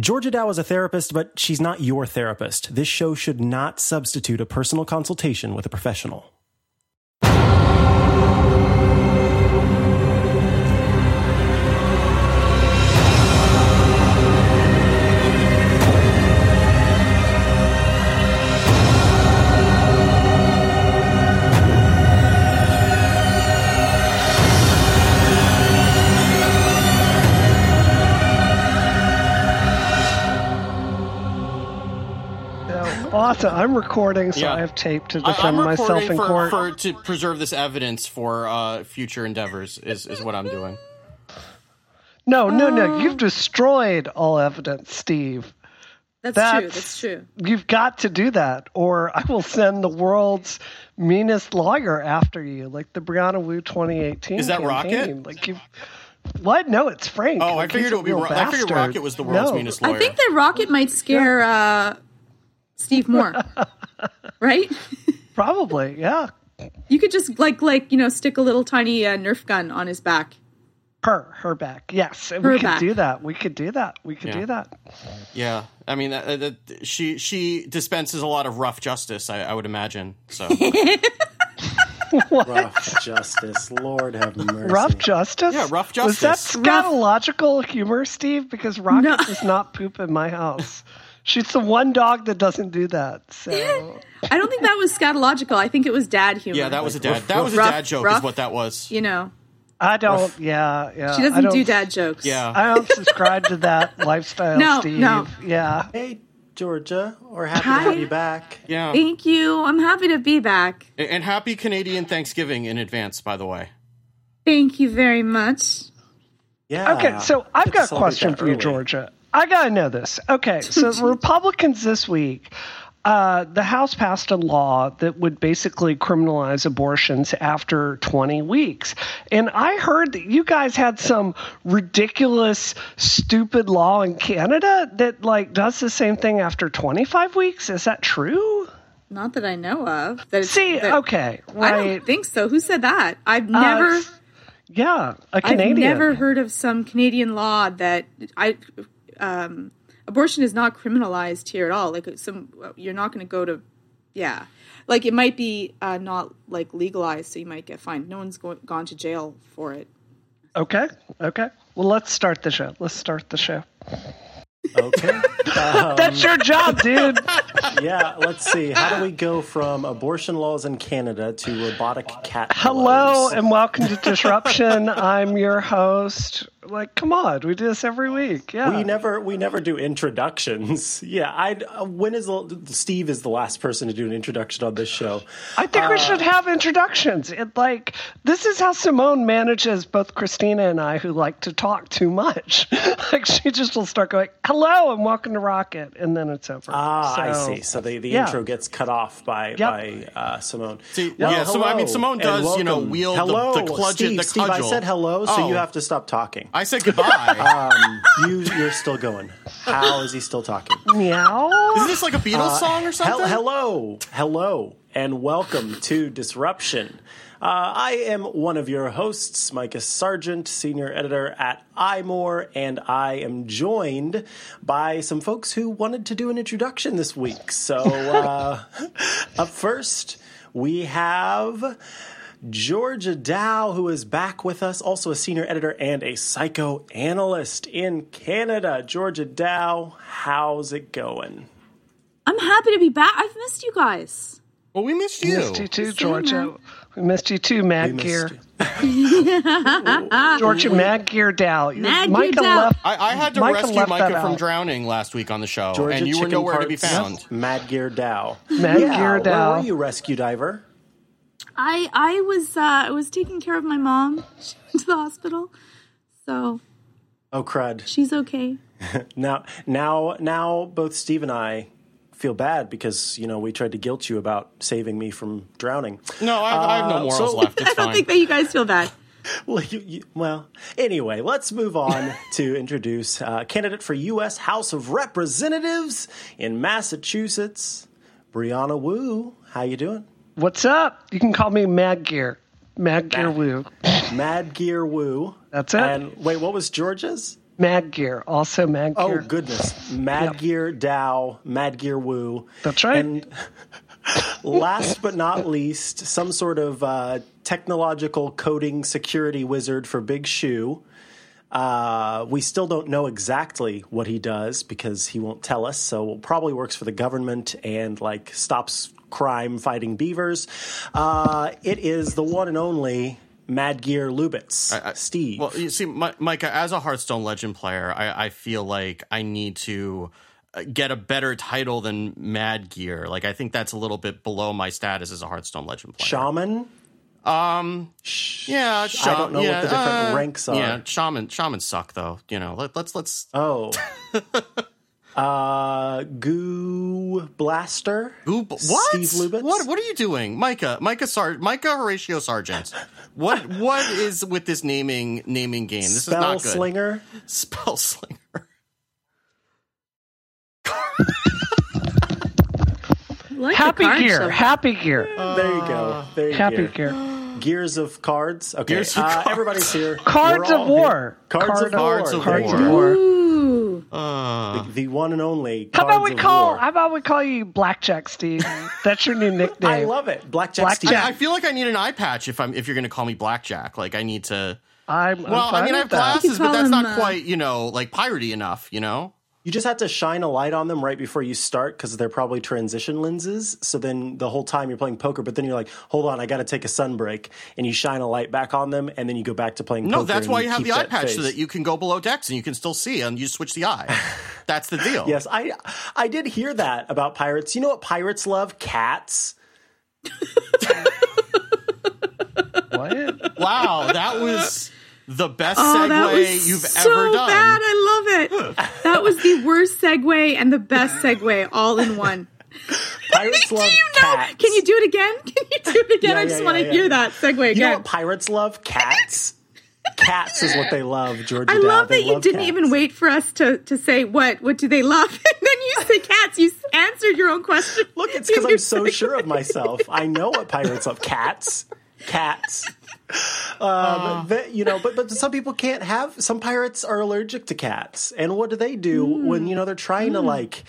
Georgia Dow is a therapist, but she's not your therapist. This show should not substitute a personal consultation with a professional. Awesome. I'm recording, so Yeah. I have tape to I- defend I'm myself recording in for, court. for to preserve this evidence for uh, future endeavors. Is is what I'm doing. No, no, no. You've destroyed all evidence, Steve. That's, That's- true. That's true. You've got to do that, or I will send the world's meanest lawyer after you, like the Brianna Wu 2018. Is that campaign. Rocket? Like you. What? No, it's Frank. Oh, I figured it would be. real Ro- I figured bastard. Rocket was the world's No. meanest lawyer. I think that Rocket might scare uh, Steve Moore, right? Probably, yeah. You could just like like you know stick a little tiny uh, Nerf gun on his back. Her, her back. Yes, Her we could back. do that. We could do that. We could Yeah. do that. Yeah, I mean, that, that, she she dispenses a lot of rough justice. I, I would imagine. So Rough justice. Lord have mercy. Rough justice. Yeah, rough justice. Was that justice. scatological humor, Steve? Because Rocket No. does not poop in my house. She's the one dog that doesn't do that. So I don't think that was scatological. I think it was dad humor. yeah, that was a dad. That was a rough- dad joke. rough- Is what that was. you know I don't. Yeah, yeah. she doesn't don't, dad jokes. Yeah. I don't subscribe to that lifestyle, No, Steve. no. Yeah. Hey, Georgia. We're happy Hi. to have you back. Yeah. Thank you. I'm happy to be back. And and happy Canadian Thanksgiving in advance, by the way. Thank you very much. Yeah. Okay, so I've got a question for you, early. Georgia. I gotta know this. Okay, so Republicans this week, uh, the House passed a law that would basically criminalize abortions after 20 weeks. And I heard that you guys had some ridiculous, stupid law in Canada that like does the same thing after 25 weeks. Is that true? Not that I know of. That See, that- okay, I right? don't think so. Who said that? I've never. yeah, a I've never heard of some Canadian law that I um, abortion is not criminalized here at all. Like some, you're not going to go to, yeah, like it might be uh, not like legalized, so you might get fined. No one's go- gone to jail for it. Okay, okay. Well, let's start the show. Let's start the show. Okay. That's your job, dude. yeah, let's see. How do we go from abortion laws in Canada to robotic cat Hello pillows? and welcome to Disruption. I'm your host. Like, come on, we do this every week. Yeah. We never we never do introductions. Yeah, I uh, when is the, Steve is the last person to do an introduction on this show. I think Uh, we should have introductions. It like this is how Simone manages both Christina and I, who like to talk too much. like she just will start going, "Hello and welcome to Rocket," and then it's over. Ah, I see. So the, the yeah. intro gets cut off by by uh, Simone. See, Well, yeah, so, I mean, Simone does, you know, wield the- hello, the cludge- Steve, the Steve, I said hello, so Oh. you have to stop talking. I said goodbye. Um, you you're still going. How is he still talking? Meow. Is this like a Beatles song or Hel- something? hello, hello, and welcome to Disruption. Uh, I am one of your hosts, Micah Sargent, senior editor at iMore, and I am joined by some folks who wanted to do an introduction this week. So, uh, up first, we have Georgia Dow, who is back with us, also a senior editor and a psychoanalyst in Canada. Georgia Dow, how's it going? I'm happy to be back. I've missed you guys. Well, we missed We you. missed you too, Same, Georgia. man. We missed you too, Mad We Gear. Georgia Mad Gear Dow. Mad Gear Micah Dow. left. I, I had to Micah rescue Micah from out. drowning last week on the show, Georgia and you were Chicken nowhere to be found. Mad Gear Dow. Mad yeah, Gear Dow. Where were you, rescue diver? I I was uh, I was taking care of my mom. She went to the hospital, so Oh crud! she's okay. Now, now, now, both Steve and I feel bad because you know we tried to guilt you about saving me from drowning. No, I, I have no Uh, morals so- left. It's I don't fine. think that you guys feel bad. Well, you, you, well, anyway, let's move on to introduce uh, candidate for U.S. House of Representatives in Massachusetts, Brianna Wu. How you doing? What's up? You can call me Mad Gear. Mad Gear Wu. Mad Gear Wu. That's it. And wait, what was George's? Mad Gear, also Mad Gear. Oh Gear. goodness, Mad Gear Dow, Mad Gear Wu. That's right. And last but not least, some sort of uh, technological coding security wizard for Big Shoe. Uh, we still don't know exactly what he does because he won't tell us. So probably works for the government and like stops crime fighting beavers. Uh, it is the one and only Mad Gear Lubitz, I- Steve. Well, you see, Mi- Micah, as a Hearthstone Legend player, I, I feel like I need to uh, get a better title than Mad Gear. Like, I think that's a little bit below my status as a Hearthstone Legend player. Shaman. Um. yeah, I don't know what the different uh, ranks are. Yeah, shaman, shamans suck though. You know, let, let's let's. Oh. uh, Goo Blaster. Ooh, what? Steve Lubitz. What? What are you doing, Micah? Micah Sar- Micah Horatio Sargent. What? What is with this naming naming game? This Spell is not good. Slinger. Spell slinger. Like Happy card Gear, show. Happy Gear, there you go. There you Happy go. Gear. Gears of Cards. Okay. Gears of uh, Cards. Everybody's here. Cards of War. here. Cards Card of of- War. Cards of There you Cards of go. War. Ooh. Uh, The one and only. How about we call? War. How about we call you Blackjack Steve? That's your new nickname. I love it. Blackjack, Blackjack. Steve. I feel like I need an eye patch if I'm if you're going to call me Blackjack. Like I need to. I'm, I'm Well, I mean, I have that. glasses, but that's not uh, quite you know like piratey enough. You know. You just have to shine a light on them right before you start because they're probably transition lenses. So then the whole time you're playing poker, but then you're like, hold on, I got to take a sun break. And you shine a light back on them, and then you go back to playing No, poker. that's why you have the eye that patch so that you can go below decks and you can still see and you switch the eye. That's the deal. Yes, I I did hear that about pirates. You know what pirates love? Cats. What? Wow, that was the best Oh, segue you've so ever done. So bad. I love it. That was the worst segue and the best segue all in one. Pirates do love you know? cats. Can you do it again? Can you do it again? Yeah, I just yeah, want to yeah, hear that segue You know again. what pirates love? Cats. Cats is what they love, Georgia. I love They that you love didn't cats. even wait for us to, to say what what do they love, and then you say cats. You answered your own question. Look, it's because I'm so sure of myself. I know what pirates love. Cats. Cats. Um, that- you know, but but some people can't have. Some pirates are allergic to cats, and what do they do hmm. when you know they're trying to hmm. like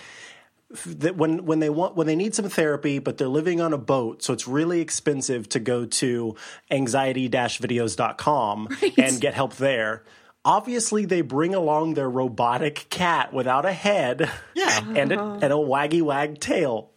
that when when they want when they need some therapy, but they're living on a boat, so it's really expensive to go to anxiety-videos.com and get help there. Obviously, they bring along their robotic cat without a head Yeah. and a, uh-huh. and a waggy wag tail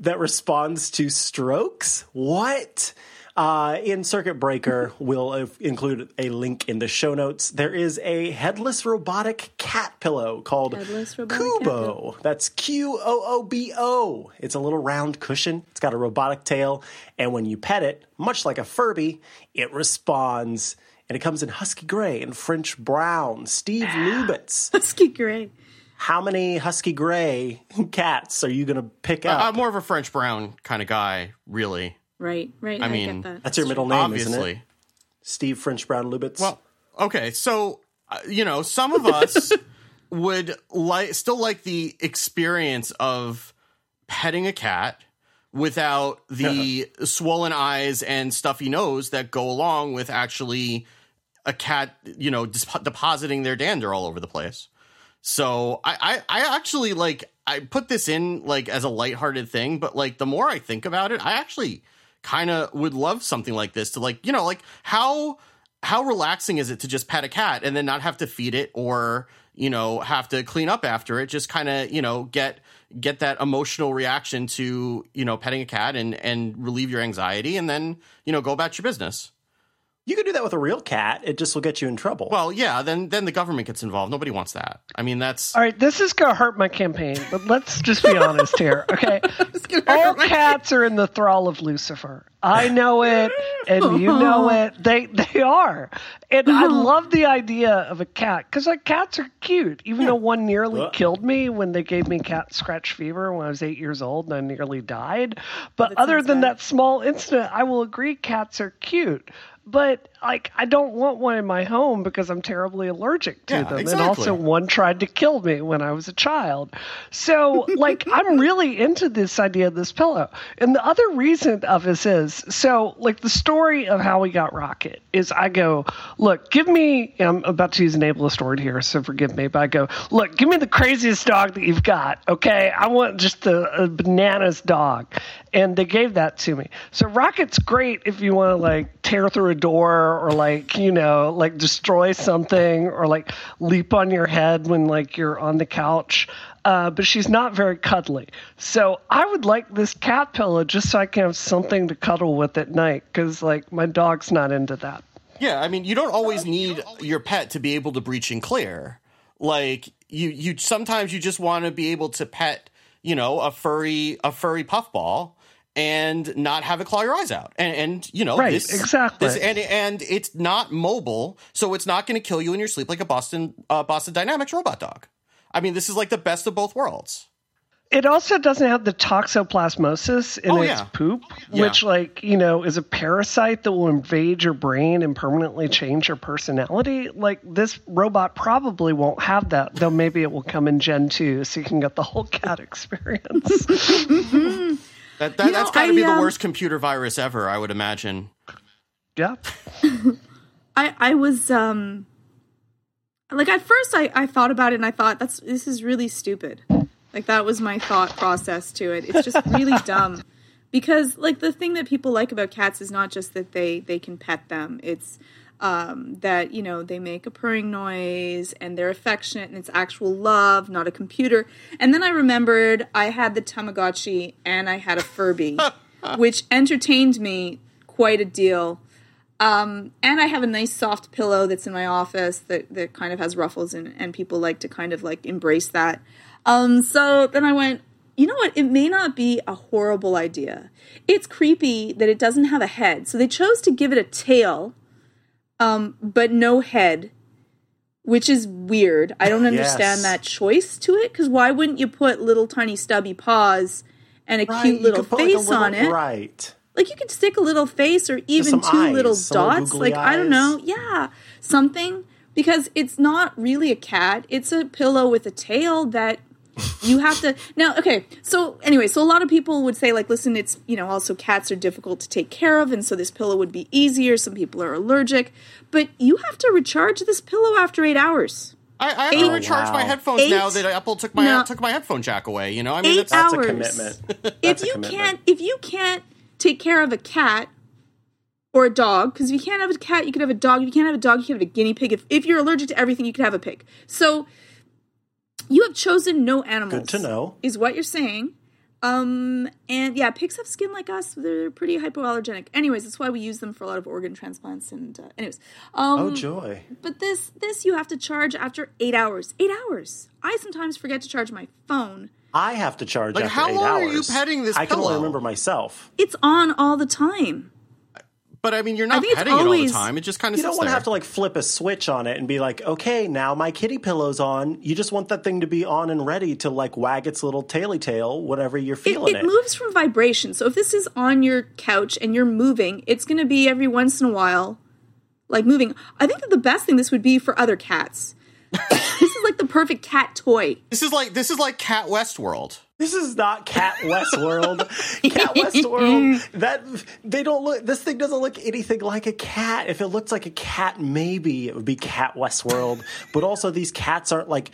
that responds to strokes. What? Uh, in Circuit Breaker, we'll uh, include a link in the show notes. There is a headless robotic cat pillow called Headless cat Qoobo. That's Q O O B O. It's a little round cushion. It's got a robotic tail, and when you pet it, much like a Furby, it responds. And it comes in husky gray and French brown. Steve Lubitz. Husky gray. How many husky gray cats are you going to pick up? I'm more of a French brown kind of guy, really. Right, right. I, mean, get that. That's your middle name, isn't Obviously. it? Steve French Brown Lubitz. Well, okay, so uh, you know, some of us would like still like the experience of petting a cat without the swollen eyes and stuffy nose that go along with actually a cat, you know, dis- depositing their dander all over the place. So I, I, I actually like I put this in like as a lighthearted thing, but like the more I think about it, I actually kind of would love something like this to like you know like how how relaxing is it to just pet a cat and then not have to feed it or you know have to clean up after it? Just kind of you know get get that emotional reaction to you know petting a cat and and relieve your anxiety and then you know go about your business you could do that with a real cat. It just will get you in trouble. well yeah then then the government gets involved nobody wants that i mean that's All right, this is going to hurt my campaign, but let's just be honest here, okay? All cats are in the thrall of Lucifer. I know it, and you know it. They they are, and I love the idea of a cat because like cats are cute. Even though one nearly killed me when they gave me cat scratch fever when I was eight years old, and I nearly died. But other than bad. that small incident, I will agree cats are cute. But like I don't want one in my home because I'm terribly allergic to Yeah, them. exactly. And also one tried to kill me when I was a child. So like I'm really into this idea of this pillow. And the other reason of this is so like the story of how we got Rocket is I go, look, give me I'm about to use an ableist word here, so forgive me, but I go, look, give me the craziest dog that you've got, okay? I want just the a bananas dog. And they gave that to me. So Rocket's great if you want to like tear through a door or like, you know, like destroy something or like leap on your head when like you're on the couch. Uh, but she's not very cuddly. So I would like this cat pillow just so I can have something to cuddle with at night because like my dog's not into that. Yeah, I mean, you don't always need your pet to be able to breach and clear. Like you, you sometimes you just want to be able to pet, you know, a furry, a furry puffball, and not have it claw your eyes out. And, and you know, Right, this, exactly. This, and and it's not mobile, so it's not going to kill you in your sleep like a Boston uh, Boston Dynamics robot dog. I mean, this is like the best of both worlds. It also doesn't have the toxoplasmosis in Oh, its yeah. poop, Yeah. which, like, you know, is a parasite that will invade your brain and permanently change your personality. Like, this robot probably won't have that, though maybe it will come in Gen 2 so you can get the whole cat experience. That, that You that's know, got to I, be the um, worst computer virus ever, I would imagine. yeah. I I was um like at first I I thought about it and I thought that's this is really stupid. Like that was my thought process to it. It's just really dumb. Because like the thing that people like about cats is not just that they they can pet them. It's um, that you know they make a purring noise and they're affectionate and it's actual love, not a computer. And then I remembered I had the Tamagotchi and I had a Furby, which entertained me quite a deal. Um, and I have a nice soft pillow that's in my office that, that kind of has ruffles and, and people like to kind of like embrace that. Um, so then I went, you know what? It may not be a horrible idea. It's creepy that it doesn't have a head. So they chose to give it a tail, um, but no head, which is weird. I don't understand Yes. that choice to it because why wouldn't you put little tiny stubby paws and a Right, cute little put, like, face little- on it? Right. like you could stick a little face or even two eyes, little little dots googly like i don't know yeah something because it's not really a cat it's a pillow with a tail that you have to now okay so anyway so a lot of people would say like listen it's you know also cats are difficult to take care of and so this pillow would be easier some people are allergic but you have to recharge this pillow after eight hours I, I have Eight- to recharge my wow. headphones now that Apple took my No. took my headphone jack away. You know, I mean, eight that's, That's a hours commitment. if That's a you commitment. can't if you can't take care of a cat or a dog because if you can't have a cat you could have a dog if you can't have a dog you can have a guinea pig if, if you're allergic to everything you could have a pig so you have chosen no animals Good to know. is what you're saying. Um and yeah pigs have skin like us. They're pretty hypoallergenic. Anyways that's why we use them for a lot of organ transplants and uh, anyways. Um Oh joy. but this this you have to charge after eight hours. Eight hours. I sometimes forget to charge my phone. I have to charge Like, after how eight long are hours. you petting this I can only remember myself. it's on all the time but I mean, you're not think it's petting it all the time. It just kind of You don't want to have to like flip a switch on it and be like, okay, now my kitty pillow's on. You just want that thing to be on and ready to like wag its little taily tail whenever you're it, feeling it moves from vibration. So if this is on your couch and you're moving, it's going to be every once in a while, like moving. I think that the best thing this would be for other cats. this is like the perfect cat toy. This is like this is like Cat Westworld. This is not Cat Westworld. Cat Westworld. That they don't look. This thing doesn't look anything like a cat. If it looked like a cat, maybe it would be Cat Westworld. but also, these cats aren't like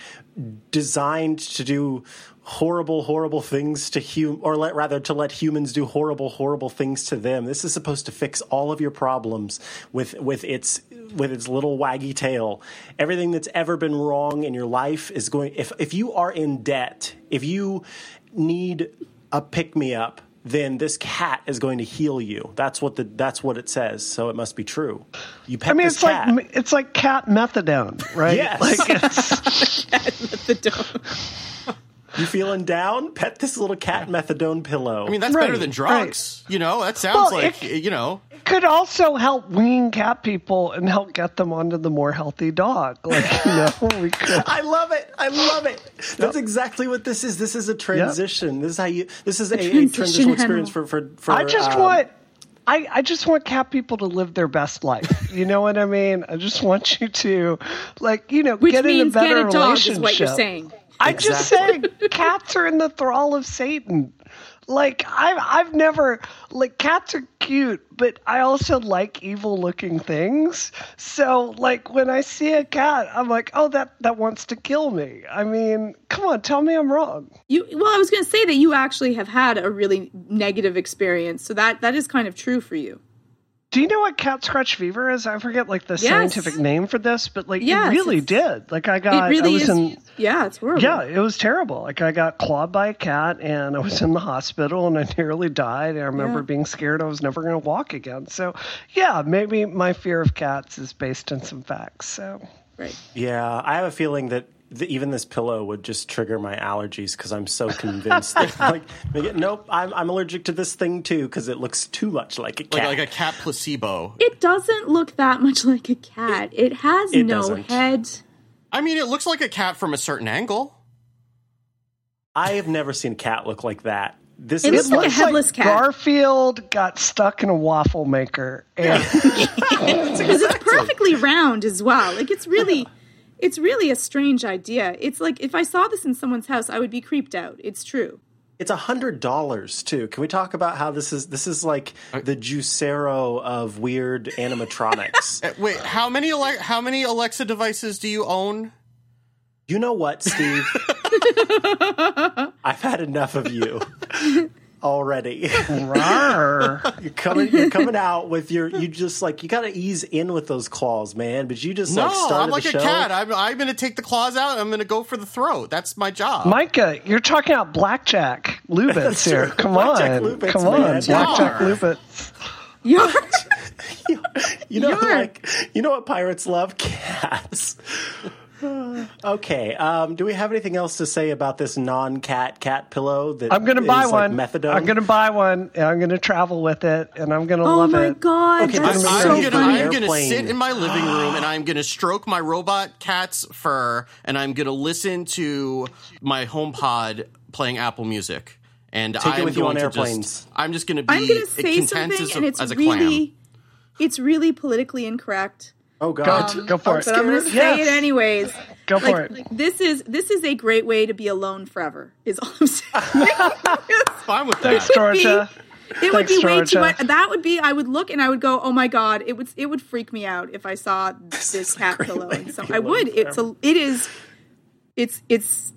designed to do horrible, horrible things to hum, or let rather to let humans do horrible, horrible things to them. This is supposed to fix all of your problems with with its with its little waggy tail. Everything that's ever been wrong in your life is going. If if you are in debt, if you need a pick me up, then this cat is going to heal you. That's what the that's what it says. So it must be true. You pet I mean, it's cat. like it's like cat methadone, right? Yes. Like it's, The dome. You feeling down? Pet this little cat methadone pillow. I mean, that's Right, better than drugs. You know, that sounds Well, like it- you know. it could also help wean cat people and help get them onto the more healthy dog. Like you know, we could. I love it. I love it. That's exactly what this is. This is a transition. This is how you. This is a, a transition transitional experience for for. for I just um, want I, I just want cat people to live their best life. You know what I mean? I just want you to, like, you know, Which get in a better get a dog relationship. is what you're saying. I'm just saying, cats are in the thrall of Satan. Like I've I've never like cats are cute, but I also like evil looking things. So like when I see a cat, I'm like, oh that that wants to kill me. I mean, come on, tell me I'm wrong. You well, I was going to say that you actually have had a really negative experience, so that that is kind of true for you. Do you know what cat scratch fever is? I forget like the scientific name for this, but like Yes, it really did. Like I got It really I was is. in yeah, it's horrible. Yeah, it was terrible. Like I got clawed by a cat and I was in the hospital and I nearly died. I remember Yeah. being scared I was never going to walk again. So, yeah, maybe my fear of cats is based on some facts. So, right. Yeah, I have a feeling that th- even this pillow would just trigger my allergies because I'm so convinced that like make nope, I'm I'm allergic to this thing too because it looks too much like a cat. like a cat placebo. It doesn't look that much like a cat. It has It no doesn't. head. I mean, it looks like a cat from a certain angle. I have never seen a cat look like that. This It is looks like a headless cat. Garfield got stuck in a waffle maker and because it's perfectly round as well. Like it's really, it's really a strange idea. It's like if I saw this in someone's house, I would be creeped out. It's true. It's a hundred dollars too. Can we talk about how this is? This is like the Juicero of weird animatronics. Uh, Wait, how many Ale- how many Alexa devices do you own? you know what, Steve? I've had enough of you already. Rawr. you're coming. You're coming out with your. You just like you got to ease in with those claws, man. But you just No, like started I'm like the a show. cat. I'm I'm going to take the claws out. I'm going to go for the throat. That's my job. Micah, you're talking about blackjack Lubitz here. Come Blackjack on. Lubitz, Come on. Blackjack Yar. Lubitz. You're, You know, You're- like you know what pirates love? Cats. okay. Um, do we have anything else to say about this non-cat cat pillow? That I'm going to is buy like one. methadone. I'm going to buy one and I'm going to travel with it and I'm going to oh love my god, Okay, that's I'm so gonna gonna, funny. I'm gonna sit in my living room and I'm gonna stroke my robot cat's fur and I'm gonna listen to my HomePod playing Apple Music. And Take I'm with you going on to airplanes. Just, I'm just gonna be I'm going to say content something, as a, and it's as a really, clam. it's really politically incorrect. Oh Go, god. go for um, it. But I'm going to say it anyways. Go for Like, it. this is this is a great way to be alone forever. Is all I'm saying. Fine with Thanks, that. Georgia. It would Thanks, be way too much. That would be. I would look and I would go, "Oh my god!" It would. It would freak me out if I saw this, is a cat great pillow. way And to I alone would. It's a. It is. It's. It's.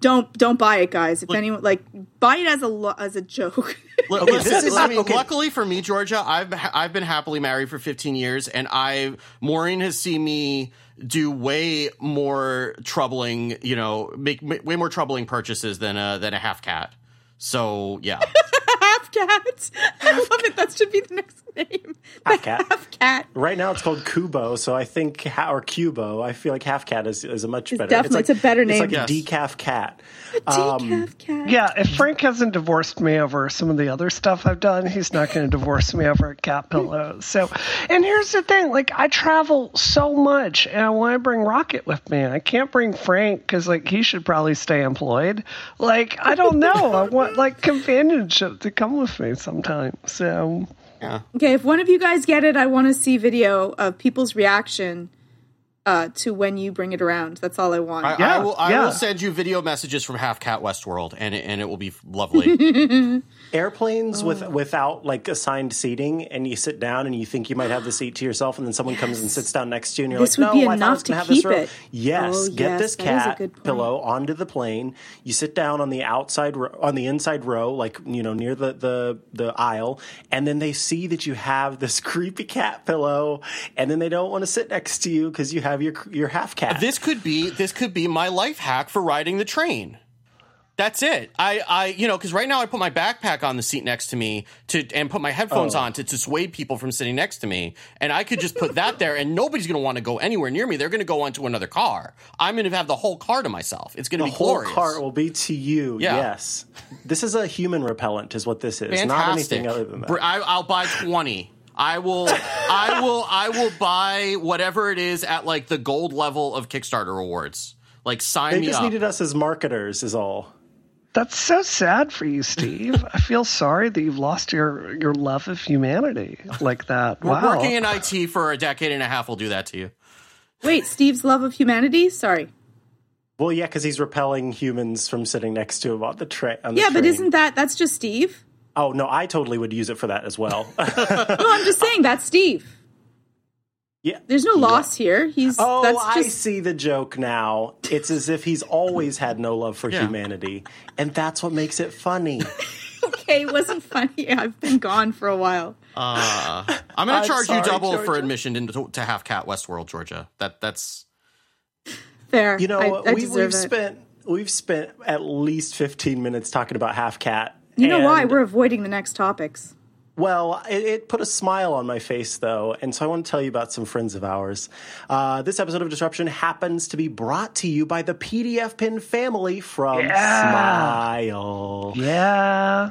Don't don't buy it, guys. If anyone like buy it as a lo- as a joke. Okay, this is- I mean, okay. luckily for me, Georgia, I've I've been happily married for 15 years, and I Maureen has seen me do way more troubling, you know, make m- way more troubling purchases than a than a half cat. So yeah, half cat. I love it. That should be the next name. The Half cat. Half cat. Right now it's called Qoobo, so I think ha- or Cubo. I feel like half cat is, is a much better. definitely- like, it's a better name. It's like Yes. a decaf cat. A Decaf um, cat. Yeah, if Frank hasn't divorced me over some of the other stuff I've done, he's not going to divorce me over a cat pillow. So, and here's the thing: like I travel so much, and I want to bring Rocket with me. I can't bring Frank because like he should probably stay employed. Like I don't know. I want like companionship to come with me sometime. So Okay, if one of you guys get it, I want to see video of people's reaction uh, to when you bring it around. That's all I want. I, Yeah, I will I yeah. will send you video messages from Half Cat Westworld, and it, and it will be lovely. Airplanes Oh. with without like assigned seating, and you sit down and you think you might have the seat to yourself, and then someone comes and sits down next to you, and you're This like, would "No, be I thought I enough was going to have this keep row." it. Yes, Oh, get yes, this that is a cat pillow onto the plane. You sit down on the outside, ro- on the inside row, like you know, near the the the aisle, and then they see that you have this creepy cat pillow, and then they don't want to sit next to you because you have your your half cat. this could be this could be my life hack for riding the train. That's it. I, I, you know, because right now I put my backpack on the seat next to me to and put my headphones Oh. on to dissuade people from sitting next to me, and I could just put that there, and nobody's going to want to go anywhere near me. They're going to go onto another car. I'm going to have the whole car to myself. It's going to be whole glorious. cart will be to you. Yeah. Yes, this is a human repellent, is what this is. Fantastic. Not anything other than that. I, I'll buy twenty. I will. I will. I will buy whatever it is at like the gold level of Kickstarter rewards. Like sign up. They just needed us as marketers, is all. That's so sad for you, Steve. I feel sorry that you've lost your your love of humanity like that. Wow. Working in IT for a decade and a half will do that to you. Wait, Steve's love of humanity? Sorry. Well, yeah, because he's repelling humans from sitting next to him on the, tra- on the Yeah, train. but isn't that that's just Steve? Oh no, I totally would use it for that as well. No, I'm just saying that's Steve. Yeah. There's no loss here. He's Oh, that's I see the joke now. It's as if he's always had no love for Yeah. humanity, and that's what makes it funny. okay. It wasn't funny. I've been gone for a while. Uh, I'm going I'm to charge sorry, you double for admission into, to Half Cat Westworld, Georgia. That that's Fair. You know, I, I we, we've it. spent we've spent at least fifteen minutes talking about Half Cat. you know why we're avoiding the next topics. Well, it, it put a smile on my face, though, and so I want to tell you about some friends of ours. Uh, this episode of Disruption happens to be brought to you by the PDFpen family from Yeah. Smile. Yeah.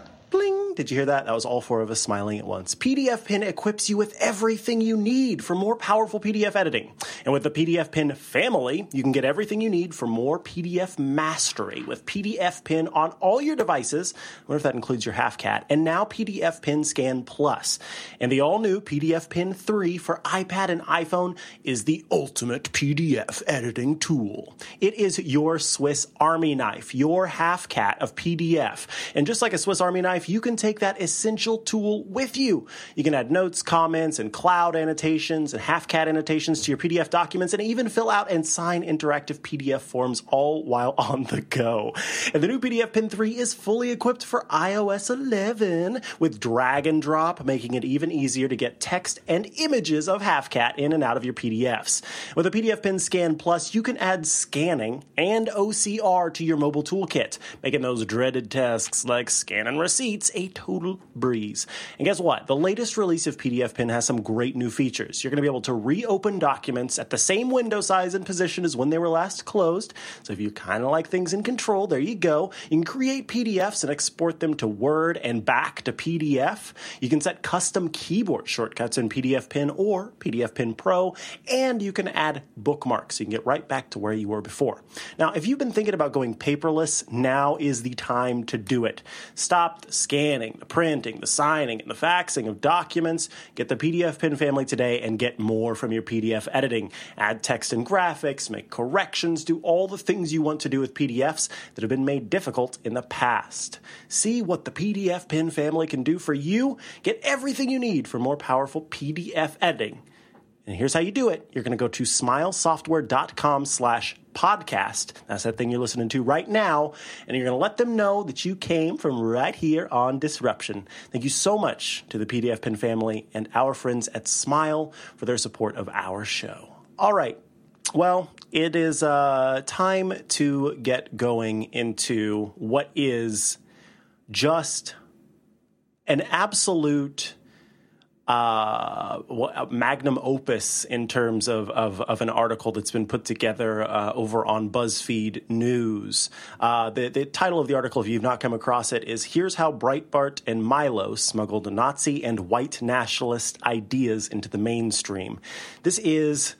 Did you hear that? That was all four of us smiling at once. PDFpen equips you with everything you need for more powerful PDF editing. And with the PDFpen family, you can get everything you need for more PDF mastery with PDFpen on all your devices. I wonder if that includes your half cat. And now PDFpen Scan Plus. And the all new PDFpen 3 for iPad and iPhone is the ultimate PDF editing tool. It is your Swiss Army knife, your half cat of PDF. And just like a Swiss Army knife, you can take that essential tool with you. You can add notes, comments, and cloud annotations and half cat annotations to your PDF documents and even fill out and sign interactive PDF forms all while on the go. And the new PDFpen 3 is fully equipped for iOS 11 with drag and drop, making it even easier to get text and images of half cat in and out of your PDFs. With a PDFpen Scan Plus, you can add scanning and OCR to your mobile toolkit, making those dreaded tasks like scanning receipts a total breeze. And guess what? The latest release of PDFpen has some great new features. You're going to be able to reopen documents at the same window size and position as when they were last closed. So if you kind of like things in control, there you go. You can create PDFs and export them to Word and back to PDF. You can set custom keyboard shortcuts in PDFpen or PDFpen Pro, and you can add bookmarks. You can get right back to where you were before. Now, if you've been thinking about going paperless, now is the time to do it. Stop the scanning, the printing, the signing, and the faxing of documents. Get the PDFpen family today and get more from your PDF editing. Add text and graphics, make corrections, do all the things you want to do with PDFs that have been made difficult in the past. See what the PDFpen family can do for you. Get everything you need for more powerful PDF editing. And here's how you do it. You're going to go to smilesoftware.com slash podcast. That's that thing you're listening to right now. And you're going to let them know that you came from right here on Disruption. Thank you so much to the PDFpen family and our friends at Smile for their support of our show. All right. Well, it is uh, time to get going into what is just an absolute uh, magnum opus in terms of, of, of an article that's been put together uh, over on BuzzFeed News. Uh, the, the title of the article, if you've not come across it, is Here's How Breitbart and Milo Smuggled Nazi and White Nationalist Ideas into the Mainstream. This is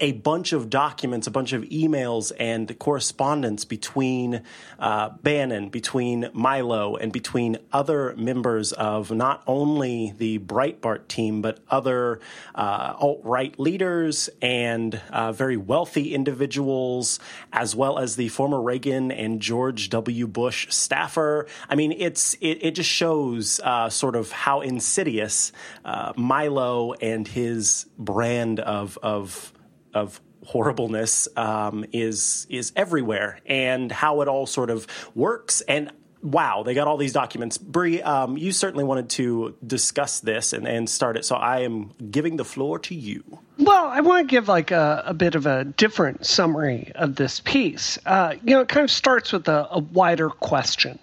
a bunch of documents, a bunch of emails and correspondence between uh, Bannon, between Milo, and between other members of not only the Breitbart team, but other uh, alt right leaders and uh, very wealthy individuals, as well as the former Reagan and George W. Bush staffer. I mean, it's it, it just shows uh, sort of how insidious uh, Milo and his brand of of of horribleness um, is is everywhere, and how it all sort of works. And wow, they got all these documents. Bree, um, you certainly wanted to discuss this and, and start it, so I am giving the floor to you. Well, I want to give like a, a bit of a different summary of this piece. Uh, you know, it kind of starts with a, a wider question.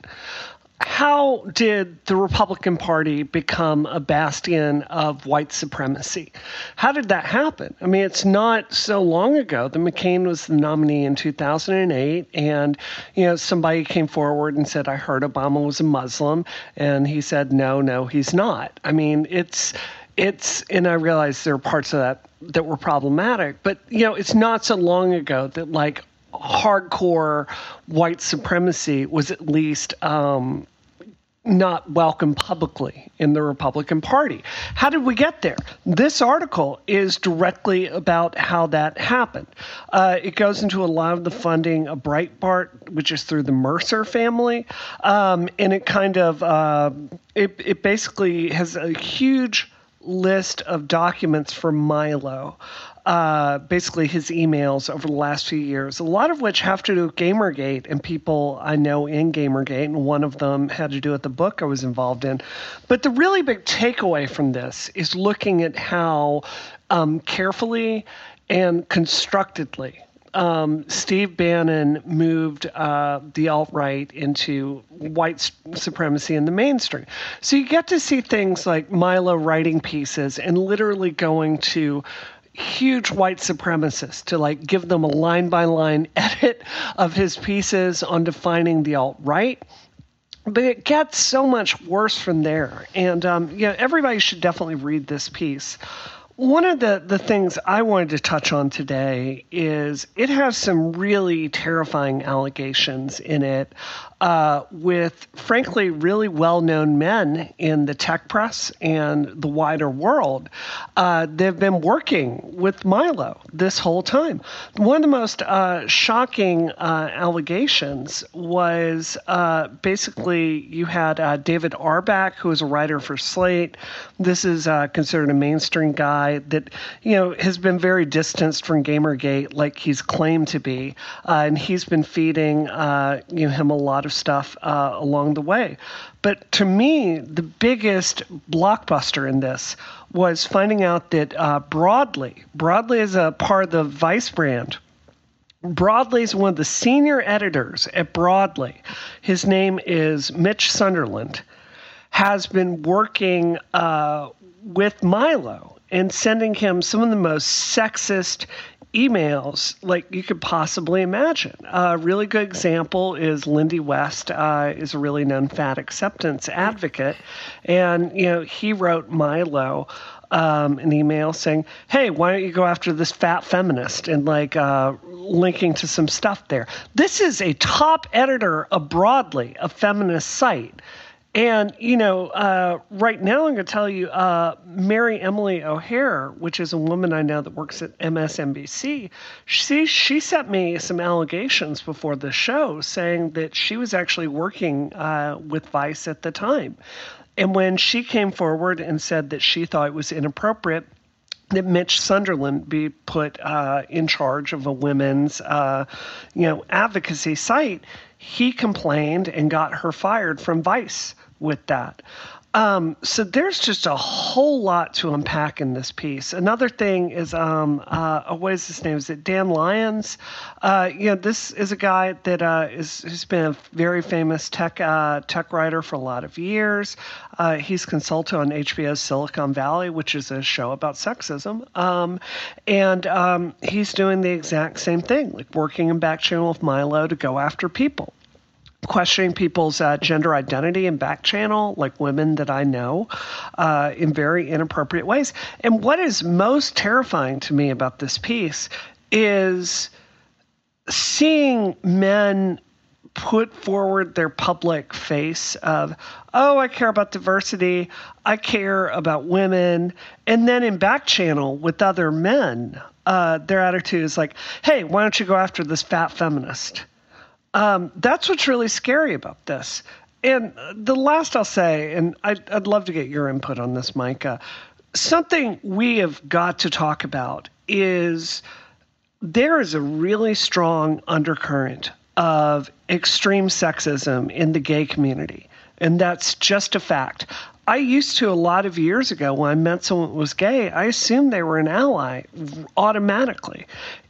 How did the Republican Party become a bastion of white supremacy? How did that happen? I mean, it's not so long ago that McCain was the nominee in 2008, and you know somebody came forward and said, "I heard Obama was a Muslim," and he said, "No, no, he's not." I mean, it's it's and I realize there are parts of that that were problematic, but you know, it's not so long ago that like hardcore white supremacy was at least um, not welcome publicly in the Republican Party. How did we get there? This article is directly about how that happened. Uh, it goes into a lot of the funding of Breitbart, which is through the Mercer family, um, and it kind of uh, it, it basically has a huge list of documents from Milo uh, basically his emails over the last few years, a lot of which have to do with Gamergate and people I know in Gamergate, and one of them had to do with the book I was involved in. But the really big takeaway from this is looking at how um, carefully and constructedly um, Steve Bannon moved uh, the alt right into white supremacy in the mainstream. So you get to see things like Milo writing pieces and literally going to huge white supremacist to like give them a line by line edit of his pieces on defining the alt right. But it gets so much worse from there. And um, yeah, everybody should definitely read this piece. One of the, the things I wanted to touch on today is it has some really terrifying allegations in it uh, with, frankly, really well known men in the tech press and the wider world. Uh, they've been working with Milo this whole time. One of the most uh, shocking uh, allegations was uh, basically you had David Auerbach, who is a writer for Slate. This is considered a mainstream guy that you know has been very distanced from Gamergate, like he's claimed to be, and he's been feeding you know him a lot of stuff uh, along the way. But to me, the biggest blockbuster in this was finding out that uh, Broadly, Broadly is a part of the Vice brand. Broadly is one of the senior editors at Broadly. His name is Mitch Sunderland. Has been working uh, with Milo and sending him some of the most sexist emails like you could possibly imagine. A really good example is Lindy West uh, is a really known fat acceptance advocate, and you know he wrote Milo. Um, an email saying, "Hey, why don't you go after this fat feminist?" and like uh, linking to some stuff there. This is a top editor of Broadly, a feminist site, and, you know, uh, right now I'm going to tell you uh, Mary Emily O'Hara, which is a woman I know that works at MSNBC, she, she sent me some allegations before the show saying that she was actually working uh, with Vice at the time. And when she came forward and said that she thought it was inappropriate, that Mitch Sunderland be put uh, in charge of a women's, uh, you know, advocacy site. He complained and got her fired from Vice with that. Um, so there's just a whole lot to unpack in this piece. Another thing is, um, uh, what is his name? Is it Dan Lyons? Uh, you know, this is a guy that uh, is, has been a very famous tech uh, tech writer for a lot of years. Uh, he's consulted on HBO's Silicon Valley, which is a show about sexism, um, and um, he's doing the exact same thing, like working in back channel with Milo to go after people questioning people's uh, gender identity and back channel, like women that I know, uh, in very inappropriate ways. And what is most terrifying to me about this piece is seeing men put forward their public face of, oh, I care about diversity, I care about women, and then in back channel with other men, uh, their attitude is like, hey, why don't you go after this fat feminist? Um, that's what's really scary about this. And the last I'll say, and I'd, I'd love to get your input on this, Micah. Something we have got to talk about is there is a really strong undercurrent of extreme sexism in the gay community. And that's just a fact. I used to a lot of years ago when I met someone who was gay, I assumed they were an ally automatically.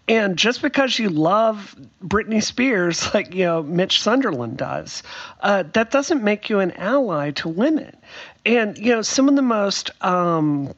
And just because you love Britney Spears, like you know Mitch Sunderland does, uh, that doesn't make you an ally to women. And you know some of the most um,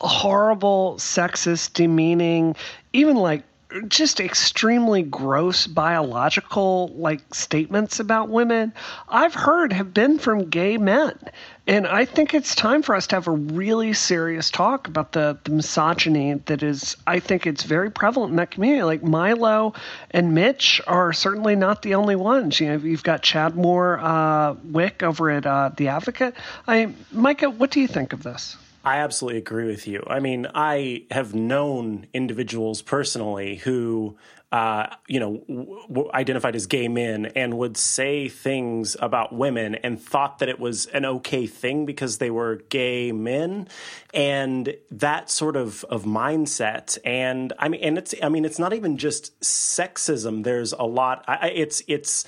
horrible, sexist, demeaning, even like just extremely gross biological like statements about women I've heard have been from gay men. And I think it's time for us to have a really serious talk about the, the misogyny that is, I think it's very prevalent in that community. Like Milo and Mitch are certainly not the only ones. You know, you've got Chad Moore uh, Wick over at uh, The Advocate. I, Micah, what do you think of this? I absolutely agree with you. I mean, I have known individuals personally who, uh, you know, w- w- identified as gay men and would say things about women and thought that it was an okay thing because they were gay men, and that sort of of mindset. And I mean, and it's I mean, it's not even just sexism. There's a lot. I, it's it's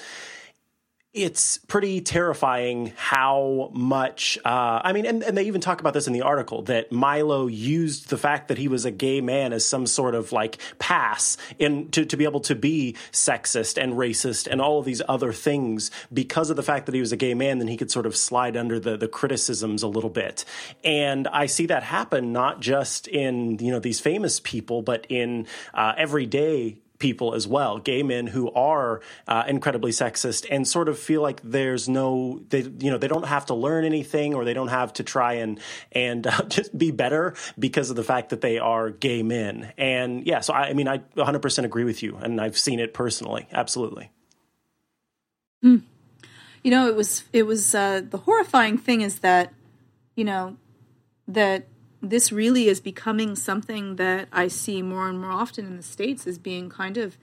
it's pretty terrifying how much uh, i mean and, and, they even talk about this in the article that milo used the fact that he was a gay man as some sort of like pass in to, to be able to be sexist and racist and all of these other things. Because of the fact that he was a gay man then he could sort of slide under the, the criticisms a little bit. And i see that happen not just in you know these famous people but in uh, everyday people as well, gay men who are uh, incredibly sexist and sort of feel like there's no, they, you know, they don't have to learn anything or they don't have to try and and uh, just be better because of the fact that they are gay men. And yeah, so I, I mean, I 100% agree with you, and I've seen it personally, absolutely. Mm. You know, it was it was uh, the horrifying thing is that, you know, that this really is becoming something that I see more and more often in the States as being kind of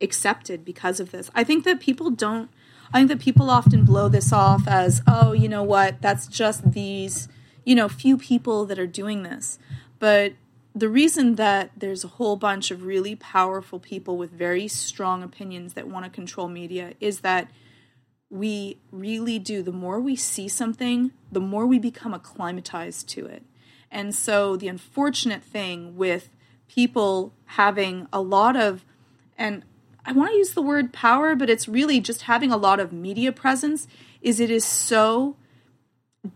accepted because of this. I think that people don't, I think that people often blow this off as, oh, you know what, that's just these, you know, few people that are doing this. But the reason that there's a whole bunch of really powerful people with very strong opinions that want to control media is that we really do. The more we see something, the more we become acclimatized to it. And so the unfortunate thing with people having a lot of, and I want to use the word power, but it's really just having a lot of media presence, is it is so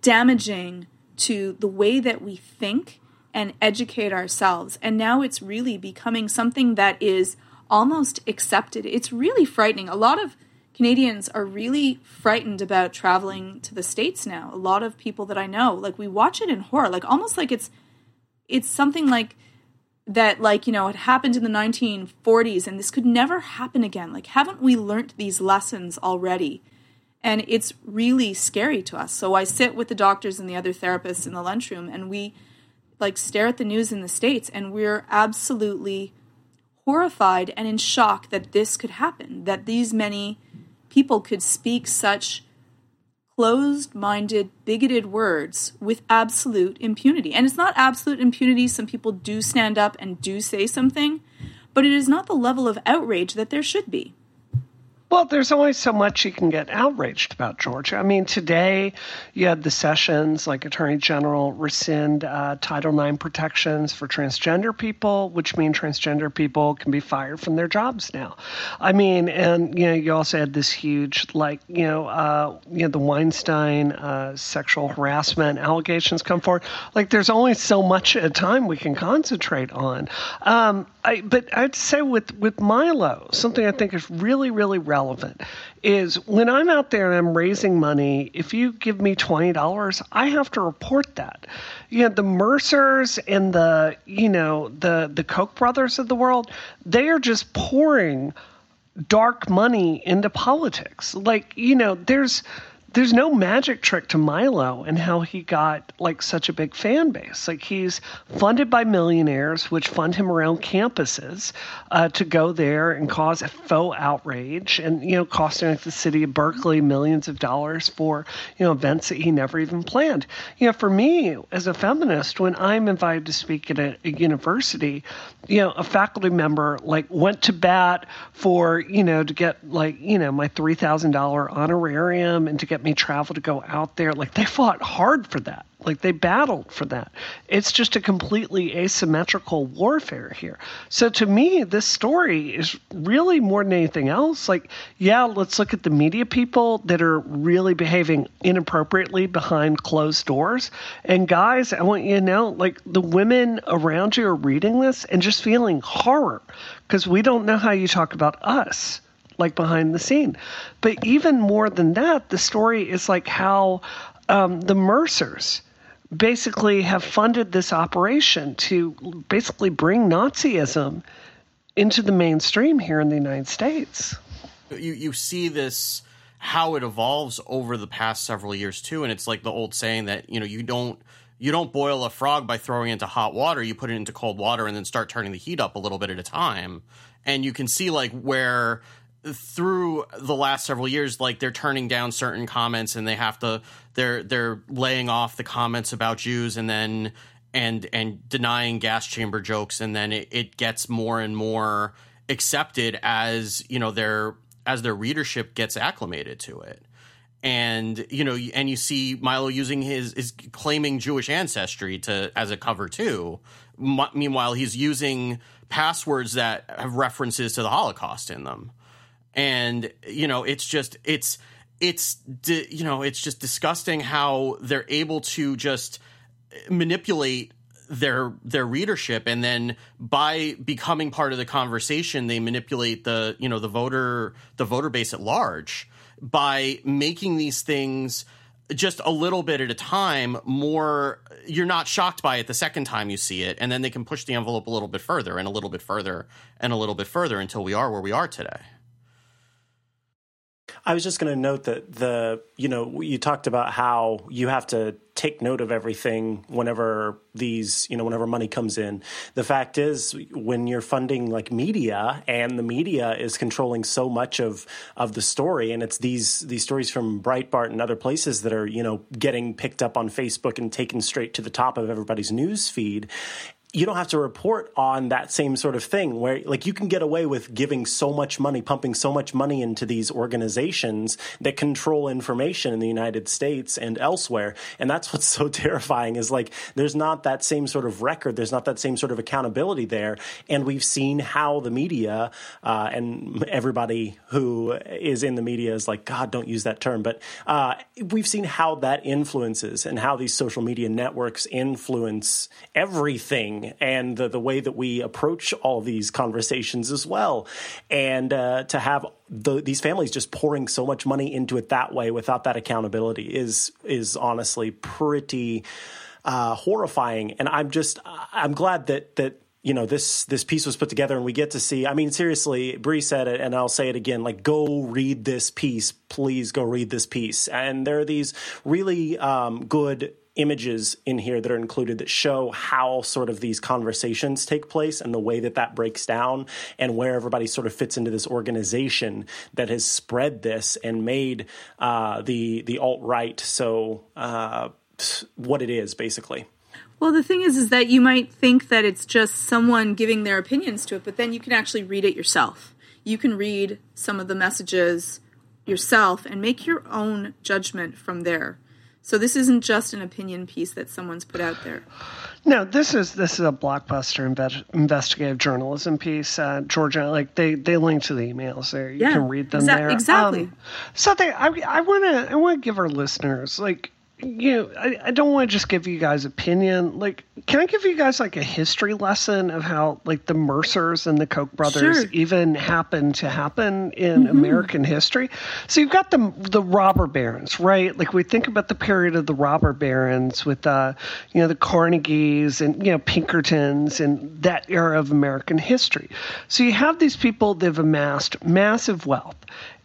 damaging to the way that we think and educate ourselves. And now it's really becoming something that is almost accepted. It's really frightening. A lot of Canadians are really frightened about traveling to the states now. A lot of people that I know, like we watch it in horror, like almost like it's it's something like that like, you know, it happened in the 1940s and this could never happen again. Like haven't we learned these lessons already? And it's really scary to us. So I sit with the doctors and the other therapists in the lunchroom and we like stare at the news in the states and we're absolutely horrified and in shock that this could happen, that these many people could speak such closed minded, bigoted words with absolute impunity. And it's not absolute impunity. Some people do stand up and do say something, but it is not the level of outrage that there should be. Well, there's only so much you can get outraged about, Georgia. I mean, today you had the sessions like Attorney General rescind uh, Title IX protections for transgender people, which mean transgender people can be fired from their jobs now. I mean, and you know, you also had this huge, like, you know, uh, you know, the Weinstein uh, sexual harassment allegations come forward. Like, there's only so much at a time we can concentrate on. Um, I, but I'd say with with Milo, something I think is really, really relevant relevant is when I'm out there and I'm raising money, if you give me $20, I have to report that. You know, the Mercers and the, you know, the the Koch brothers of the world, they are just pouring dark money into politics. Like, you know, there's there's no magic trick to Milo and how he got like such a big fan base. Like he's funded by millionaires, which fund him around campuses uh, to go there and cause a faux outrage, and you know, costing like the city of Berkeley millions of dollars for you know events that he never even planned. You know, for me as a feminist, when I'm invited to speak at a, a university, you know, a faculty member like went to bat for you know to get like you know my three thousand dollar honorarium and to get me travel to go out there. Like they fought hard for that. Like they battled for that. It's just a completely asymmetrical warfare here. So to me, this story is really more than anything else. Like, yeah, let's look at the media people that are really behaving inappropriately behind closed doors. And guys, I want you to know, like the women around you are reading this and just feeling horror because we don't know how you talk about us like behind the scene. But even more than that, the story is like how um, the Mercers basically have funded this operation to basically bring Nazism into the mainstream here in the United States. You you see this how it evolves over the past several years too, and it's like the old saying that you know you don't you don't boil a frog by throwing it into hot water. You put it into cold water and then start turning the heat up a little bit at a time. And you can see like where through the last several years like they're turning down certain comments and they have to they're they're laying off the comments about Jews and then and and denying gas chamber jokes. And then it, it gets more and more accepted as you know their as their readership gets acclimated to it. And you know and you see Milo using his is claiming Jewish ancestry to as a cover too. M- meanwhile he's using passwords that have references to the holocaust in them and you know it's just it's it's you know it's just disgusting how they're able to just manipulate their their readership. And then by becoming part of the conversation they manipulate the you know the voter the voter base at large by making these things just a little bit at a time more you're not shocked by it the second time you see it. And then they can push the envelope a little bit further and a little bit further and a little bit further until we are where we are today I was just going to note that the, you know, you talked about how you have to take note of everything whenever these, you know, whenever money comes in. The fact is, when you're funding like media and the media is controlling so much of of the story, and it's these these stories from Breitbart and other places that are, you know, getting picked up on Facebook and taken straight to the top of everybody's news feed you don't have to report on that same sort of thing where like you can get away with giving so much money pumping so much money into these organizations that control information in the United States and elsewhere. And that's what's so terrifying is like there's not that same sort of record. There's not that same sort of accountability there. And we've seen how the media uh, and everybody who is in the media is like god don't use that term. But uh, we've seen how that influences and how these social media networks influence everything and the, the way that we approach all these conversations as well. And uh, to have the, these families just pouring so much money into it that way without that accountability is is honestly pretty uh, horrifying. And I'm just I'm glad that that you know this this piece was put together and we get to see i mean seriously Bree said it and i'll say it again like go read this piece please go read this piece and there are these really um, good images in here that are included that show how sort of these conversations take place and the way that that breaks down and where everybody sort of fits into this organization that has spread this and made uh, the the alt right so uh, what it is basically. Well, the thing is, is that you might think that it's just someone giving their opinions to it, but then you can actually read it yourself. You can read some of the messages yourself and make your own judgment from there. So this isn't just an opinion piece that someone's put out there. No, this is this is a blockbuster inve- investigative journalism piece. Uh, Georgia, like they they link to the emails there. You yeah, can read them exa- there. Exactly. Um, so they, I I want to I want to give our listeners like you know, I, I don't want to just give you guys opinion. Like, can I give you guys like a history lesson of how like the Mercers and the Koch brothers Sure. even happened to happen in American history? So you've got the the robber barons, right? Like we think about the period of the robber barons with uh, you know, the Carnegies and you know Pinkertons and that era of American history. So you have these people that have amassed massive wealth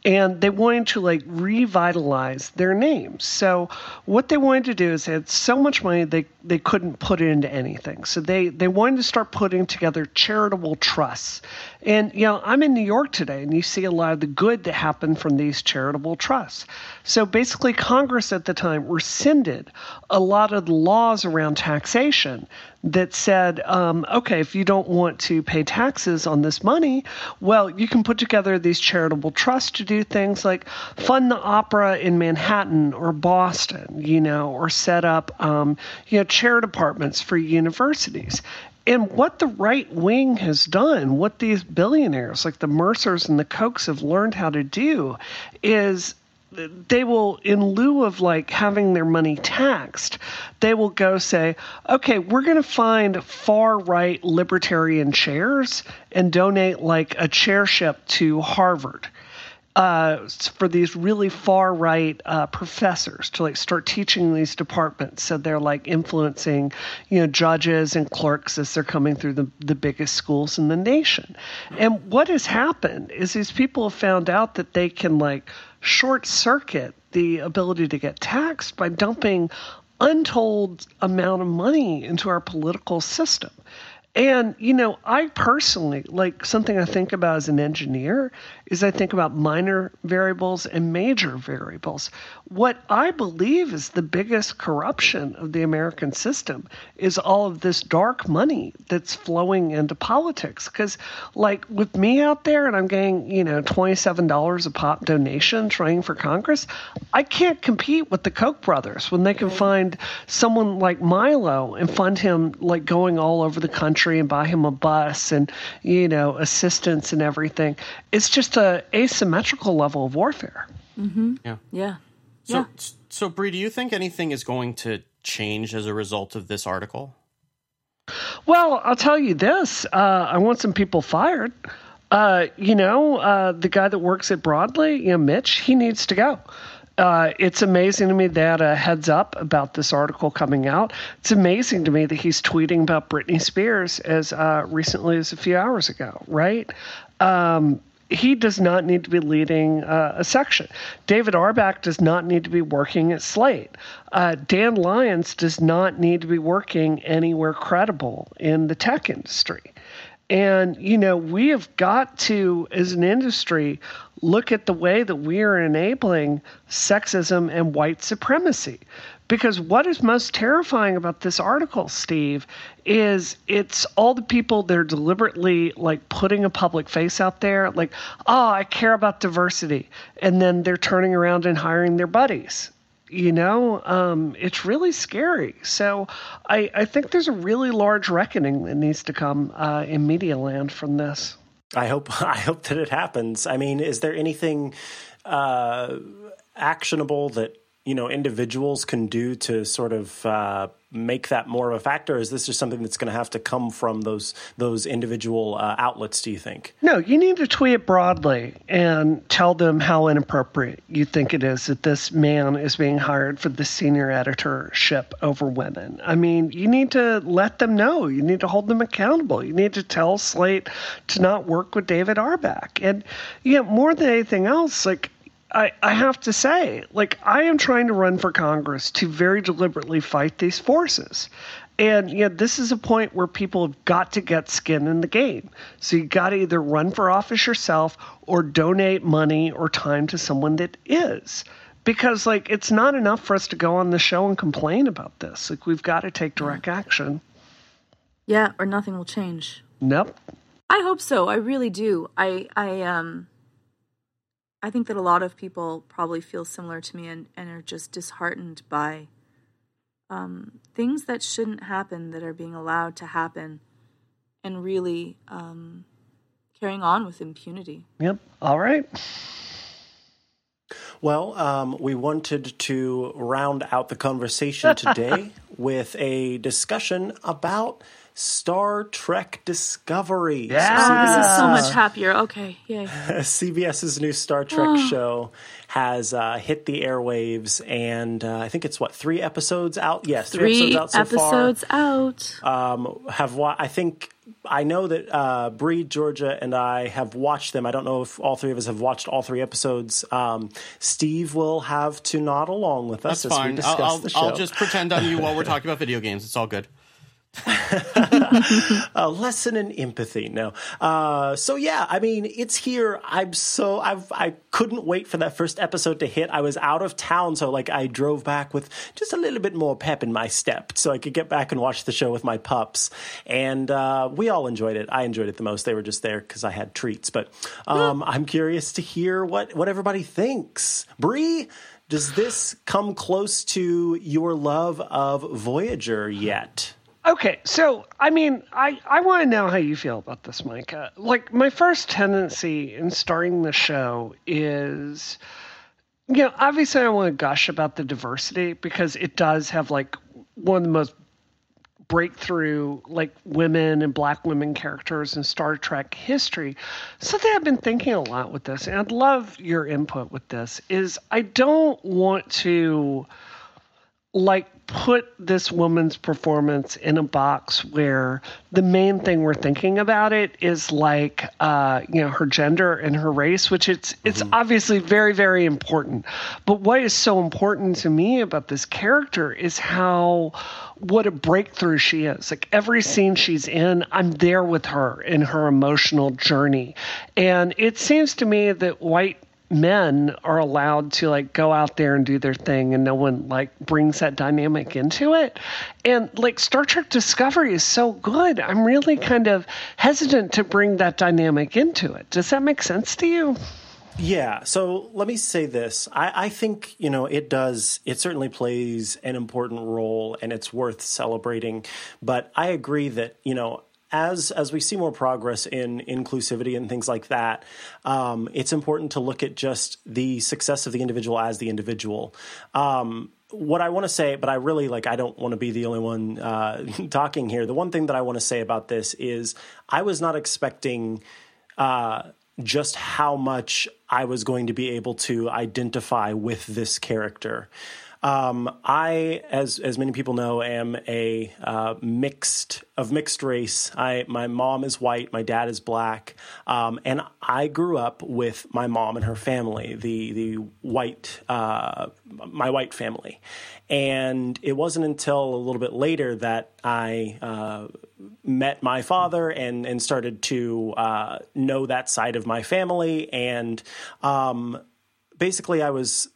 and they wanted to like revitalize their names. So what they wanted to do is they had so much money they they couldn't put it into anything. So they they wanted to start putting together charitable trusts. And you know, I'm in New York today and you see a lot of the good that happened from these charitable trusts. So basically Congress at the time rescinded a lot of the laws around taxation that said, um, okay, if you don't want to pay taxes on this money, well, you can put together these charitable trusts to do things like fund the opera in Manhattan or Boston, you know, or set up, um, you know, chair departments for universities. And what the right wing has done, what these billionaires like the Mercers and the Kochs have learned how to do is they will in lieu of like having their money taxed they will go say okay we're going to find far right libertarian chairs and donate like a chairship to harvard uh, for these really far right uh, professors to like start teaching these departments. So they're like influencing, you know, judges and clerks as they're coming through the, the biggest schools in the nation. And what has happened is these people have found out that they can like short circuit the ability to get taxed by dumping untold amount of money into our political system. And, you know, I personally, like something I think about as an engineer is I think about minor variables and major variables. What I believe is the biggest corruption of the American system is all of this dark money that's flowing into politics. Because, like, with me out there and I'm getting, you know, $27 a pop donation trying for Congress, I can't compete with the Koch brothers when they can find someone like Milo and fund him, like, going all over the country and buy him a bus and, you know, assistance and everything. It's just a asymmetrical level of warfare. Mm-hmm. Yeah. Yeah. So, yeah. so Bree, do you think anything is going to change as a result of this article? Well, I'll tell you this: uh, I want some people fired. Uh, you know, uh, the guy that works at Broadly, you know, Mitch, he needs to go. Uh, it's amazing to me that a heads up about this article coming out. It's amazing to me that he's tweeting about Britney Spears as uh, recently as a few hours ago, right? Um, he does not need to be leading uh, a section. David Auerbach does not need to be working at Slate. Uh, Dan Lyons does not need to be working anywhere credible in the tech industry. And, you know, we have got to, as an industry, look at the way that we are enabling sexism and white supremacy. Because what is most terrifying about this article, Steve, is it's all the people that are deliberately like putting a public face out there, like, oh, I care about diversity. And then they're turning around and hiring their buddies. You know, um, it's really scary. So I, I think there's a really large reckoning that needs to come uh, in media land from this. I hope I hope that it happens. I mean, is there anything uh, actionable that you know individuals can do to sort of uh, make that more of a factor? Is this just something that's going to have to come from those those individual uh, outlets? Do you think? No, you need to tweet it broadly and tell them how inappropriate you think it is that this man is being hired for the senior editorship over women. I mean, you need to let them know. You need to hold them accountable. You need to tell Slate to not work with David Auerbach. And you know, more than anything else, like I, I have to say, like, I am trying to run for Congress to very deliberately fight these forces. And you know, this is a point where people have got to get skin in the game. So you got to either run for office yourself or donate money or time to someone that is. Because like it's not enough for us to go on the show and complain about this. Like we've got to take direct action. Yeah, or nothing will change. Nope. I hope so. I really do. I I um I think that a lot of people probably feel similar to me and, and are just disheartened by um, things that shouldn't happen that are being allowed to happen and really um, carrying on with impunity. Yep. All right. Well, um, we wanted to round out the conversation today with a discussion about Star Trek Discovery. Yeah. Oh, this is so much happier. Okay, yay. CBS's new Star Trek oh. show has uh, hit the airwaves, and uh, I think it's what three episodes out. Yes, three, three episodes out so episodes far. out. Um, have wa- I think I know that uh, Bree, Georgia, and I have watched them. I don't know if all three of us have watched all three episodes. Um, Steve will have to nod along with us That's as fine. we discuss I'll, the show. I'll just pretend I'm you while we're talking about video games. It's all good. a lesson in empathy. No. Uh, so yeah, I mean, it's here. I'm so I've I couldn't wait for that first episode to hit. I was out of town, so like I drove back with just a little bit more pep in my step, so I could get back and watch the show with my pups. And uh, we all enjoyed it. I enjoyed it the most. They were just there because I had treats. But um, I'm curious to hear what what everybody thinks. Bree. Does this come close to your love of Voyager yet? Okay, so I mean, I I want to know how you feel about this, Micah. Like my first tendency in starting the show is, you know, obviously I want to gush about the diversity because it does have like one of the most breakthrough like women and black women characters in Star Trek history. Something I've been thinking a lot with this, and I'd love your input with this, is I don't want to like put this woman's performance in a box where the main thing we're thinking about it is like uh, you know her gender and her race which it's it's mm-hmm. obviously very very important. But what is so important to me about this character is how what a breakthrough she is. Like every scene she's in i'm there with her in her emotional journey. And it seems to me that white men are allowed to like go out there and do their thing and no one like brings that dynamic into it and like star trek discovery is so good i'm really kind of hesitant to bring that dynamic into it does that make sense to you yeah. So let me say this. I, I, think, you know, it does, it certainly plays an important role and it's worth celebrating. But I agree that, you know, as as we see more progress in inclusivity and things like that, um, it's important to look at just the success of the individual as the individual. Um, what I want to say, but I really like, I don't want to be the only one uh, talking here. The one thing that I want to say about this is I was not expecting. Uh, just how much I was going to be able to identify with this character. Um, I, as as many people know, am a uh, mixed of mixed race. I my mom is white, my dad is black, um, and I grew up with my mom and her family, the the white uh, my white family, and it wasn't until a little bit later that I. Uh, met my father and and started to uh, know that side of my family and um, basically I was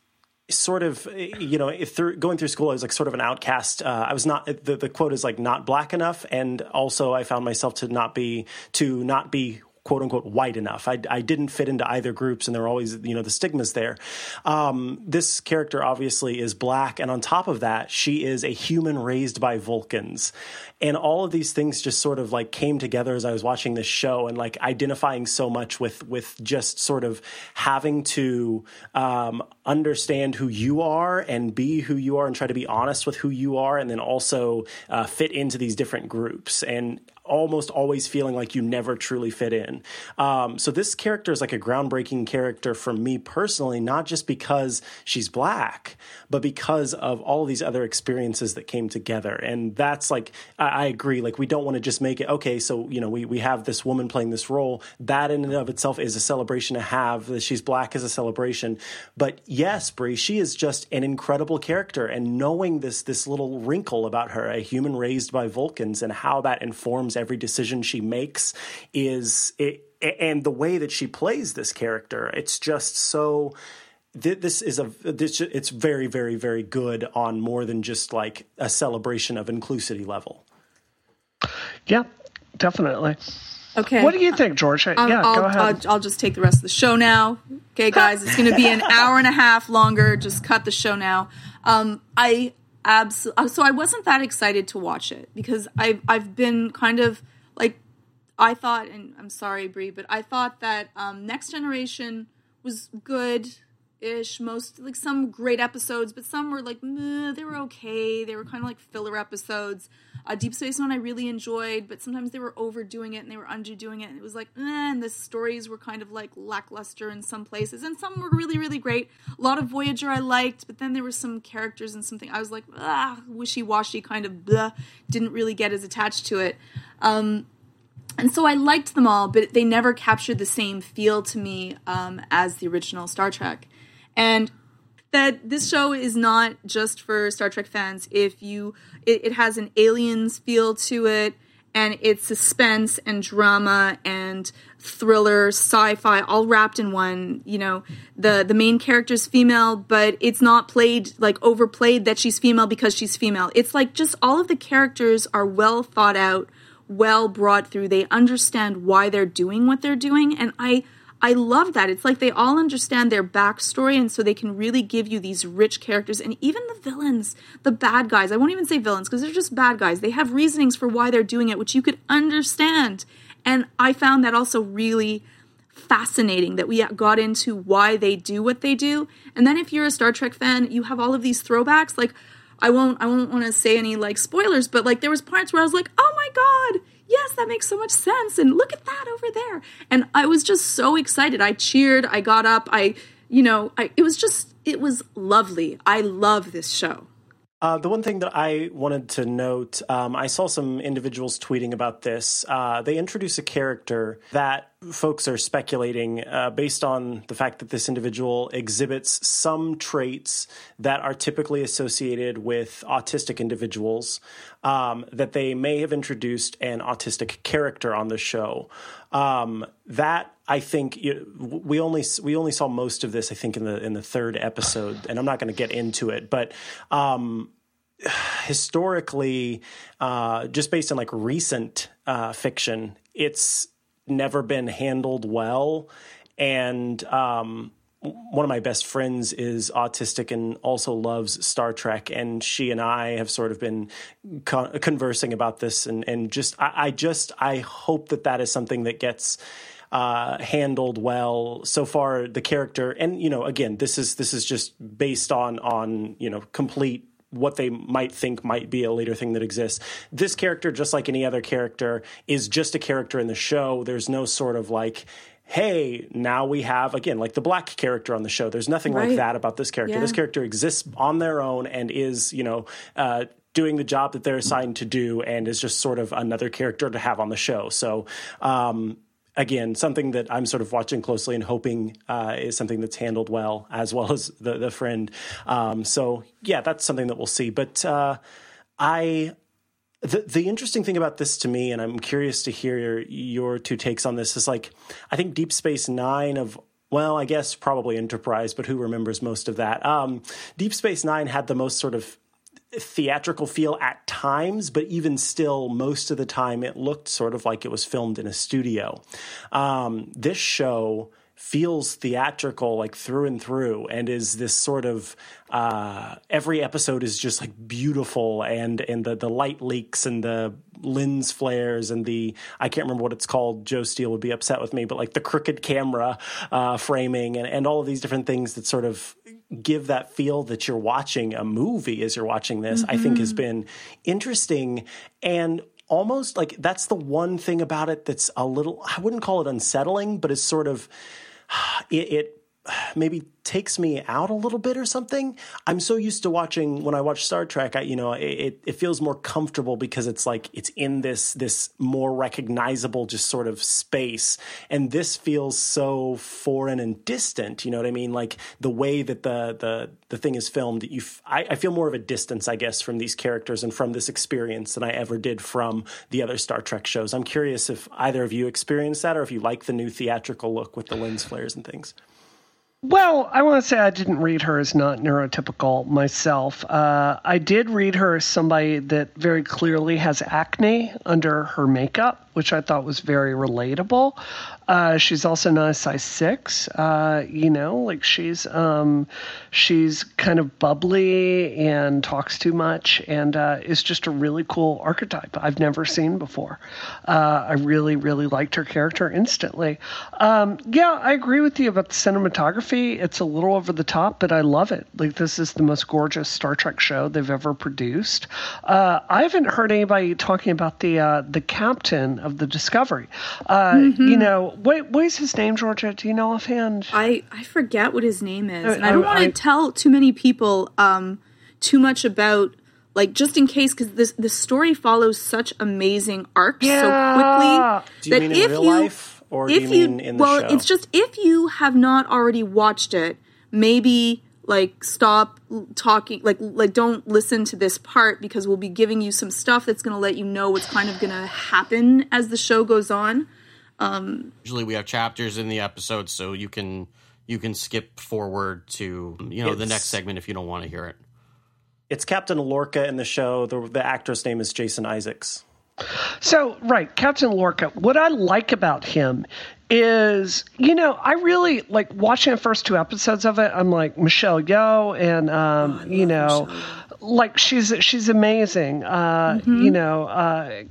sort of you know through going through school i was like sort of an outcast. Uh, i was not the, the quote is like not black enough. And also i found myself to not be to not be quote unquote white enough. I, I didn't fit into either groups, and there were always you know the stigmas there. Um, this character obviously is black, and on top of that, she is a human raised by Vulcans, and all of these things just sort of like came together as I was watching this show, and like identifying so much with with just sort of having to um, understand who you are and be who you are, and try to be honest with who you are, and then also uh, fit into these different groups and almost always feeling like you never truly fit in. Um, so this character is like a groundbreaking character for me personally, not just because she's black, but because of all these other experiences that came together. And that's like, I, I agree. Like, we don't want to just make it, okay, so, you know, we, we have this woman playing this role. That in and of itself is a celebration to have. That she's black is a celebration. But yes, Bree, she is just an incredible character. And knowing this, this little wrinkle about her, a human raised by Vulcans, and how that informs every decision she makes is it, and the way that she plays this character it's just so this is a this, it's very very very good on more than just like a celebration of inclusivity level yeah definitely Okay. What do you think, George? Um, yeah, I'll, go ahead. I'll, I'll, just take the rest of the show now. Okay, guys, it's going to be an hour and a half longer. Just cut the show now. Um, I absolutely. Uh, so I wasn't that excited to watch it because I've I've been kind of like I thought, and I'm sorry, Bree, but I thought that um, Next Generation was good ish most like some great episodes but some were like meh, they were okay they were kind of like filler episodes uh, deep space nine i really enjoyed but sometimes they were overdoing it and they were underdoing it. And it was like eh, and the stories were kind of like lackluster in some places. And some were really really great. A lot of voyager i liked but then there were some characters and something i was like ah wishy-washy kind of blah didn't really get as attached to it. Um, and so I liked them all, but they never captured the same feel to me um, as the original Star Trek. And that this show is not just for Star Trek fans. If you, it, it has an aliens feel to it, and it's suspense and drama and thriller, sci-fi, all wrapped in one. You know, the the main character's female, but it's not played like overplayed that she's female because she's female. It's like just all of the characters are well thought out, well brought through. They understand why they're doing what they're doing, and I I love that. It's like they all understand their backstory, and so they can really give you these rich characters. And even the villains, the bad guys, I won't even say villains because they're just bad guys. They have reasonings for why they're doing it, which you could understand. And I found that also really fascinating that we got into why they do what they do. And then if you're a Star Trek fan, you have all of these throwbacks. Like I won't I won't want to say any like spoilers, but like there was parts where I was like, "Oh my god, yes, that makes so much sense. And look at that over there. And I was just so excited. I cheered, I got up, I, you know, I, it was just, it was lovely. I love this show. Uh, the one thing that I wanted to note, um, I saw some individuals tweeting about this. Uh, they introduce a character that folks are speculating uh, based on the fact that this individual exhibits some traits that are typically associated with autistic individuals. Um, that they may have introduced an autistic character on the show. Um, that I think we only we only saw most of this. I think in the in the third episode, and I'm not going to get into it, but um, historically, uh, just based on like recent uh, fiction, it's never been handled well, and um, one of my best friends is autistic and also loves Star Trek, and she and I have sort of been con- conversing about this, and and just I, I, just I hope that that is something that gets. Uh, handled well so far the character and you know again this is this is just based on on you know complete what they might think might be a later thing that exists. This character, just like any other character, is just a character in the show. There's no sort of like, hey, now we have again like the black character on the show. There's nothing right. like that about this character. Yeah. This character exists on their own and is, you know, uh, doing the job that they're assigned to do and is just sort of another character to have on the show. So, um, again, something that I'm sort of watching closely and hoping uh, is something that's handled well, as well as the the friend. Um, so yeah, that's something that we'll see. But uh, I. The, the interesting thing about this to me, and I'm curious to hear your, your two takes on this, is like I think Deep Space Nine of well, I guess probably Enterprise, but who remembers most of that? Um, Deep Space Nine had the most sort of theatrical feel at times, but even still, most of the time, it looked sort of like it was filmed in a studio. Um, this show feels theatrical like through and through and is this sort of uh, every episode is just like beautiful and and the the light leaks and the lens flares and the I can't remember what it's called Joe Steele would be upset with me but like the crooked camera uh, framing and, and all of these different things that sort of give that feel that you're watching a movie as you're watching this mm-hmm. I think has mm-hmm. been interesting and almost like that's the one thing about it that's a little I wouldn't call it unsettling but it's sort of it, it maybe takes me out a little bit or something. I'm so used to watching when I watch Star Trek, I, you know, it, it feels more comfortable because it's like it's in this this more recognizable just sort of space, and this feels so foreign and distant. You know what I mean? Like the way that the the the thing is filmed, you f- I, I feel more of a distance, I guess, from these characters and from this experience than I ever did from the other Star Trek shows. I'm curious if either of you experienced that or if you like the new theatrical look with the lens flares and things. Well, I want to say I didn't read her as not neurotypical myself. Uh, I did read her as somebody that very clearly has acne under her makeup, which I thought was very relatable. Uh, she's also not a size six. Uh, you know, like she's um, she's kind of bubbly and talks too much, and uh, is just a really cool archetype I've never seen before. Uh, I really, really liked her character instantly. Um, yeah, I agree with you about the cinematography. It's a little over the top, but I love it. Like this is the most gorgeous Star Trek show they've ever produced. Uh, I haven't heard anybody talking about the uh, the captain of the Discovery. Mm-hmm. You know what what is his name, Georgia? Do you know offhand? I I forget what his name is, uh, and I don't want to tell too many people um too much about like just in case because this the story follows such amazing arcs yeah. so quickly do you that mean if in real you, life or if do you, mean in the well show? it's just if you have not already watched it maybe like stop talking like like don't listen to this part because we'll be giving you some stuff that's going to let you know what's kind of going to happen as the show goes on Usually we have chapters in the episode, so you can you can skip forward to you know the next segment if you don't want to hear it. It's Captain Lorca in the show. The, the actress name is Jason Isaacs. So, right, Captain Lorca, what I like about him is, you know, I really like watching the first two episodes of it. I'm like Michelle Yeoh, and um, you know, like she's she's amazing. Uh, You know, uh,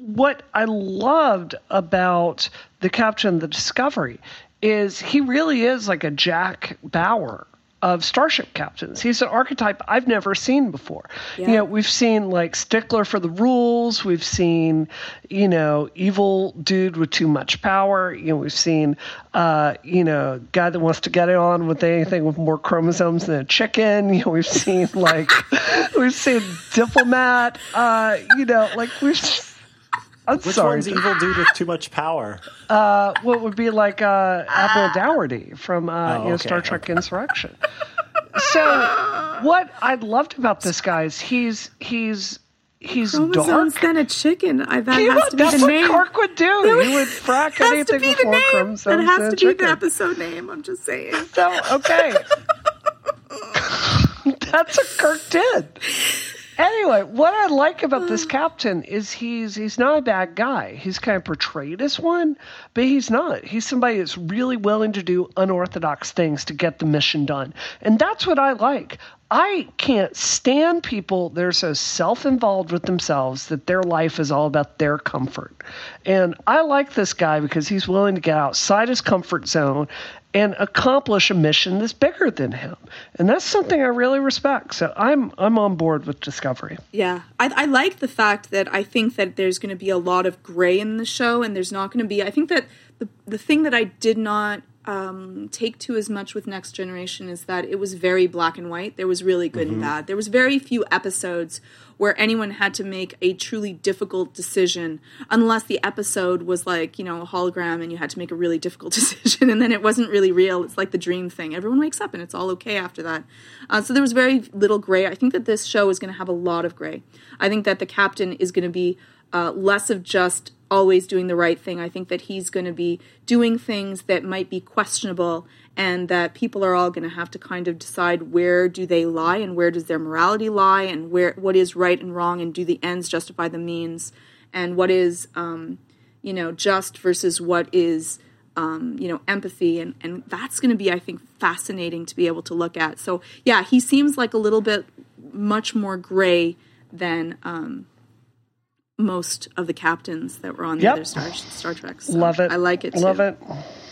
what I loved about the Captain the Discovery is he really is like a Jack Bauer of starship captains. He's an archetype I've never seen before. You know, we've seen like stickler for the rules. We've seen, you know, evil dude with too much power. You know, we've seen, uh, you know, guy that wants to get it on with anything with more chromosomes than a chicken. You know, we've seen like, we've seen diplomat. Uh, you know, like we've. I'm Which sorry. one's evil dude with too much power? What would be like uh, Admiral Dougherty from uh, you know, okay, Star Trek Insurrection. So, what I loved about this guy is he's he's he's chromosomes dark. than a chicken I, that He has would, to be that's the what name Kirk would do. He would frack has to anything be with the more name chromosomes that has to be the episode name i'm just saying So okay, that's what Kirk did. Anyway, what I like about this uh. captain is he's he's not a bad guy. He's kind of portrayed as one, but he's not. He's somebody that's really willing to do unorthodox things to get the mission done, and that's what I like. I can't stand people that are so self involved with themselves that their life is all about their comfort. And I like this guy because he's willing to get outside his comfort zone and accomplish a mission that's bigger than him. And that's something I really respect. So I'm I'm on board with Discovery. Yeah, I, I like the fact that I think that there's going to be a lot of gray in the show, and there's not going to be. I think that the the thing that I did not um, take to as much with Next Generation is that it was very black and white. There was really good and bad. There was very few episodes where anyone had to make a truly difficult decision, unless the episode was like you know a hologram and you had to make a really difficult decision, and then it wasn't really real. It's like the dream thing. Everyone wakes up and it's all okay after that. Uh, so there was very little gray. I think that this show is going to have a lot of gray. I think that the captain is going to be uh, less of just always doing the right thing. I think that he's going to be doing things that might be questionable and that people are all going to have to kind of decide where do they lie and where does their morality lie and where what is right and wrong and do the ends justify the means and what is um, you know just versus what is um, you know empathy and and that's going to be I think fascinating to be able to look at. So yeah, he seems like a little bit much more gray than um, most of the captains that were on the Yep. other Star Star Trek. So Love it. I like it. Too. Love too. it.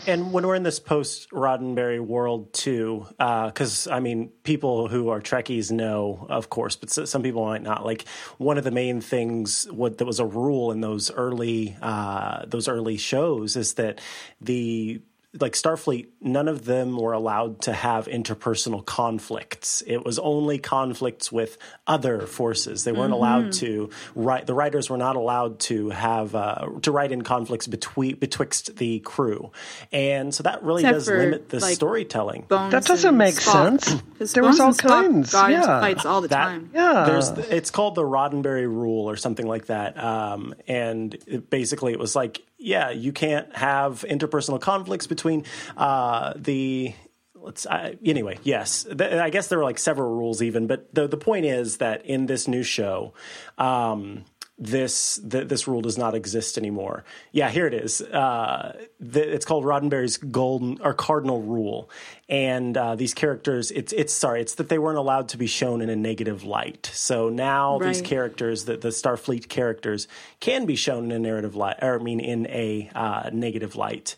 And when we're in this post Roddenberry world too, because I mean, people who are Trekkies know, of course, but s- some people might not. Like one of the main things, what that was a rule in those early uh, those early shows, is that the like Starfleet, none of them were allowed to have interpersonal conflicts. It was only conflicts with other forces. They weren't allowed to write. The writers were not allowed to have uh, to write in conflicts between betwixt the crew, and so that really Except does limit the like, storytelling. Bones That doesn't make Spock. sense. 'Cause There was all Spock kinds, Got into yeah. fights all the That- time. Yeah. There's it's called the Roddenberry rule or something like that. Um, and it, basically it was like, yeah, you can't have interpersonal conflicts between uh, the let's uh, anyway, yes. I guess there were like several rules even, but the the point is that in this new show, um, this th- this rule does not exist anymore. Yeah, here it is. Uh, the, it's called Roddenberry's golden or cardinal rule, and uh, these characters. It's it's sorry. It's that they weren't allowed to be shown in a negative light. So now these characters, the, the Starfleet characters, can be shown in a narrative light, or I mean, in a uh, negative light.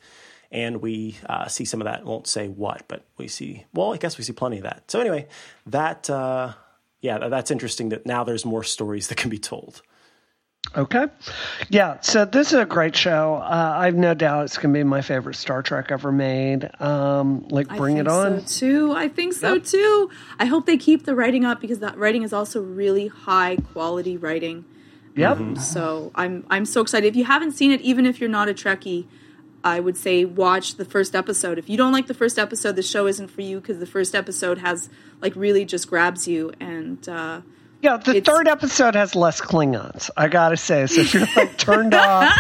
And we uh, see some of that. Won't say what, but we see. Well, I guess we see plenty of that. So anyway, that uh, yeah, that's interesting. That now there's more stories that can be told. Okay. Yeah, so this is a great show. Uh, I've no doubt it's going to be my favorite Star Trek ever made. Um, like, bring it on. So too. I think so too. I hope they keep the writing up because that writing is also really high quality writing. Yep. So I'm I'm so excited. If you haven't seen it, even if you're not a Trekkie, I would say watch the first episode. If you don't like the first episode, the show isn't for you because the first episode has like really just grabs you and. Uh, yeah, the It's- third episode has less Klingons. I gotta say, so if you're like turned off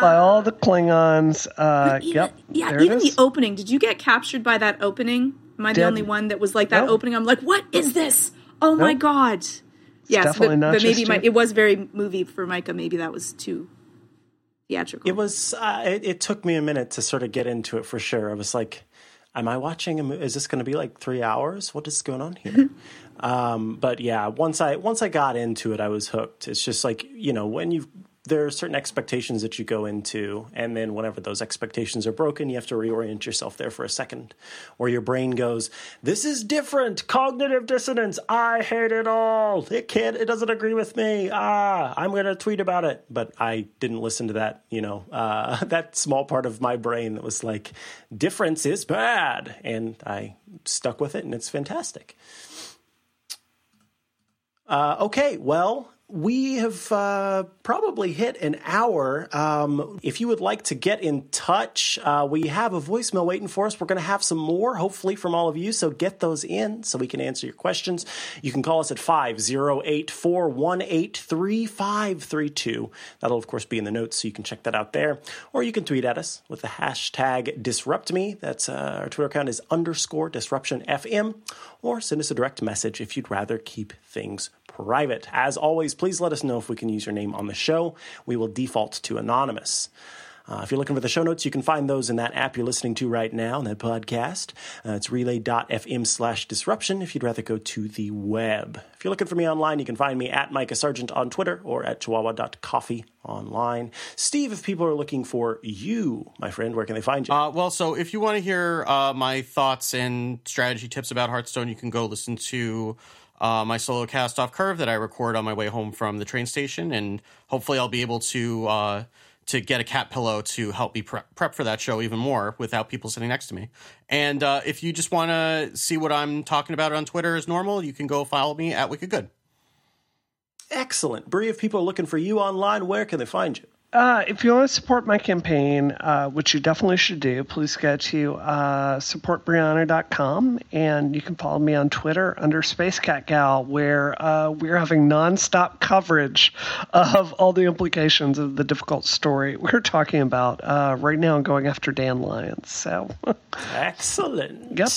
by all the Klingons, uh, even- yep, yeah, there even it the opening. Did you get captured by that opening? Am I the only one that was like that No. opening? I'm like, what is this? Oh my god! Yes, definitely but, not but maybe just my, it was very movie for Micah. Maybe that was too theatrical. It was. Uh, it, it took me a minute to sort of get into it for sure. I was like, "Am I watching? A mo- is this going to be like three hours? What is going on here?" um, but yeah, once I once I got into it, I was hooked. It's just like you know when you there are certain expectations that you go into, and then whenever those expectations are broken, you have to reorient yourself there for a second, or your brain goes, "This is different. Cognitive dissonance. I hate it all. It can't. It doesn't agree with me. Ah, I'm going to tweet about it." But I didn't listen to that. You know, uh, that small part of my brain that was like, "Difference is bad," and I stuck with it, and it's fantastic. Uh, okay, well, we have uh, probably hit an hour. Um, if you would like to get in touch, uh, we have a voicemail waiting for us. We're going to have some more, hopefully, from all of you. So get those in so we can answer your questions. You can call us at 508 418 3532. That'll, of course, be in the notes, so you can check that out there. Or you can tweet at us with the hashtag DisruptMe. That's uh, our Twitter account is underscore disruption FM. Or send us a direct message if you'd rather keep things private. As always, please let us know if we can use your name on the show. We will default to anonymous. Uh, if you're looking for the show notes, you can find those in that app you're listening to right now, in that podcast. Uh, it's relay.fm slash disruption if you'd rather go to the web. If you're looking for me online, you can find me at Micah Sargent on Twitter or at chihuahua.coffee online. Steve, if people are looking for you, my friend, where can they find you? Uh, well, so if you want to hear uh, my thoughts and strategy tips about Hearthstone, you can go listen to uh, my solo cast off curve that I record on my way home from the train station, and hopefully I'll be able to uh, to get a cat pillow to help me prep, for that show even more without people sitting next to me. And uh, if you just want to see what I'm talking about on Twitter as normal, you can go follow me at Wicked Good. Excellent. Bree, if people are looking for you online, where can they find you? Uh, if you want to support my campaign, uh, which you definitely should do, please go to uh, supportbrianna.com and you can follow me on Twitter under SpaceCatGal, where uh, we're having nonstop coverage of all the implications of the difficult story we're talking about uh, right now, and going after Dan Lyons. So, Excellent. Yep.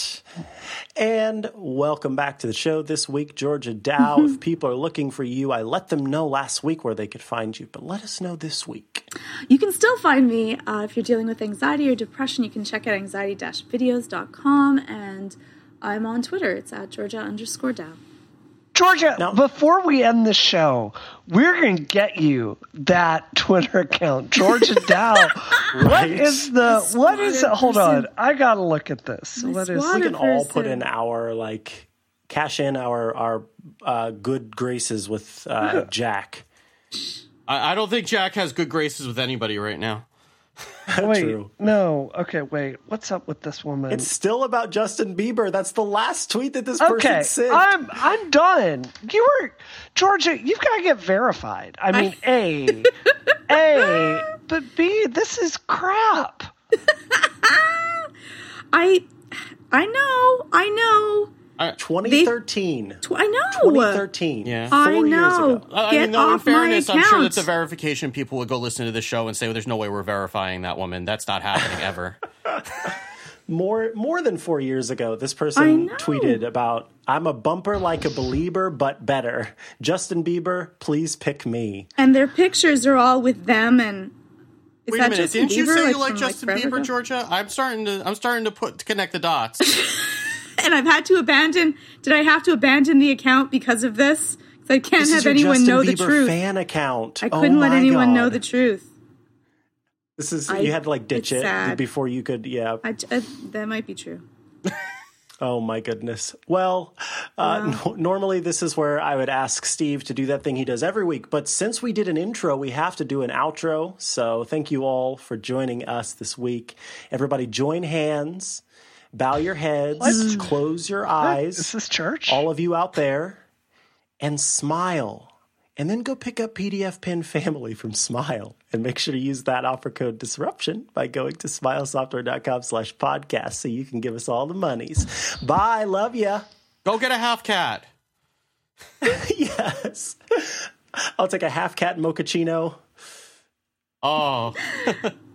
And welcome back to the show this week, Georgia Dow. if people are looking for you, I let them know last week where they could find you, but let us know this week. You can still find me uh, if you're dealing with anxiety or depression. You can check out anxiety-videos.com, and I'm on Twitter. It's at Georgia underscore Dow. Georgia, Now- before we end the show, we're going to get you that Twitter account, Georgia Dow. What Right. is the what is squatter Hold on. I got to look at this. My What is? squatter We can all put in our, like, cash in our, our uh, good graces with uh, Jack. I, I don't think Jack has good graces with anybody right now. Wait, True. no. Okay, wait. What's up with this woman? It's still about Justin Bieber. That's the last tweet that this person sent. I'm I'm done. You were Georgia. You've got to get verified. I mean, a, a, but b. This is crap. I, I know, I know, 2013. Tw- I know. 2013. Yeah. Four I years know. ago. Uh, I Get mean, though, in off my fairness, I'm sure account. that the verification people would go listen to the show and say, well, there's no way we're verifying that woman. That's not happening ever. More more than four years ago, this person tweeted about I'm a bumper like a believer, but better. Justin Bieber, please pick me. And their pictures are all with them and. Is Wait that a minute, Justin didn't you Bieber, say like, you like from, Justin forever Bieber, ago? Georgia? I'm starting to I'm starting to put to connect the dots. And I've had to abandon. Did I have to abandon the account because of this? Because I can't This have anyone Justin know Bieber the truth. fan account. I Oh couldn't let my anyone know the truth. This is I- you had to like ditch it sad. before you could. Yeah. I, uh, that might be true. Oh my goodness. Well, uh, no- normally this is where I would ask Steve to do that thing he does every week, but since we did an intro, we have to do an outro. So thank you all for joining us this week. Everybody, join hands, bow your heads, close your Is eyes. this church? all of you out there, and smile and then go pick up PDFpen Family from Smile. And make sure to use that offer code disruption by going to smilesoftware.com slash podcast so you can give us all the monies. Bye. Love ya. Go get a half cat. yes. I'll take a half cat mochaccino. Oh.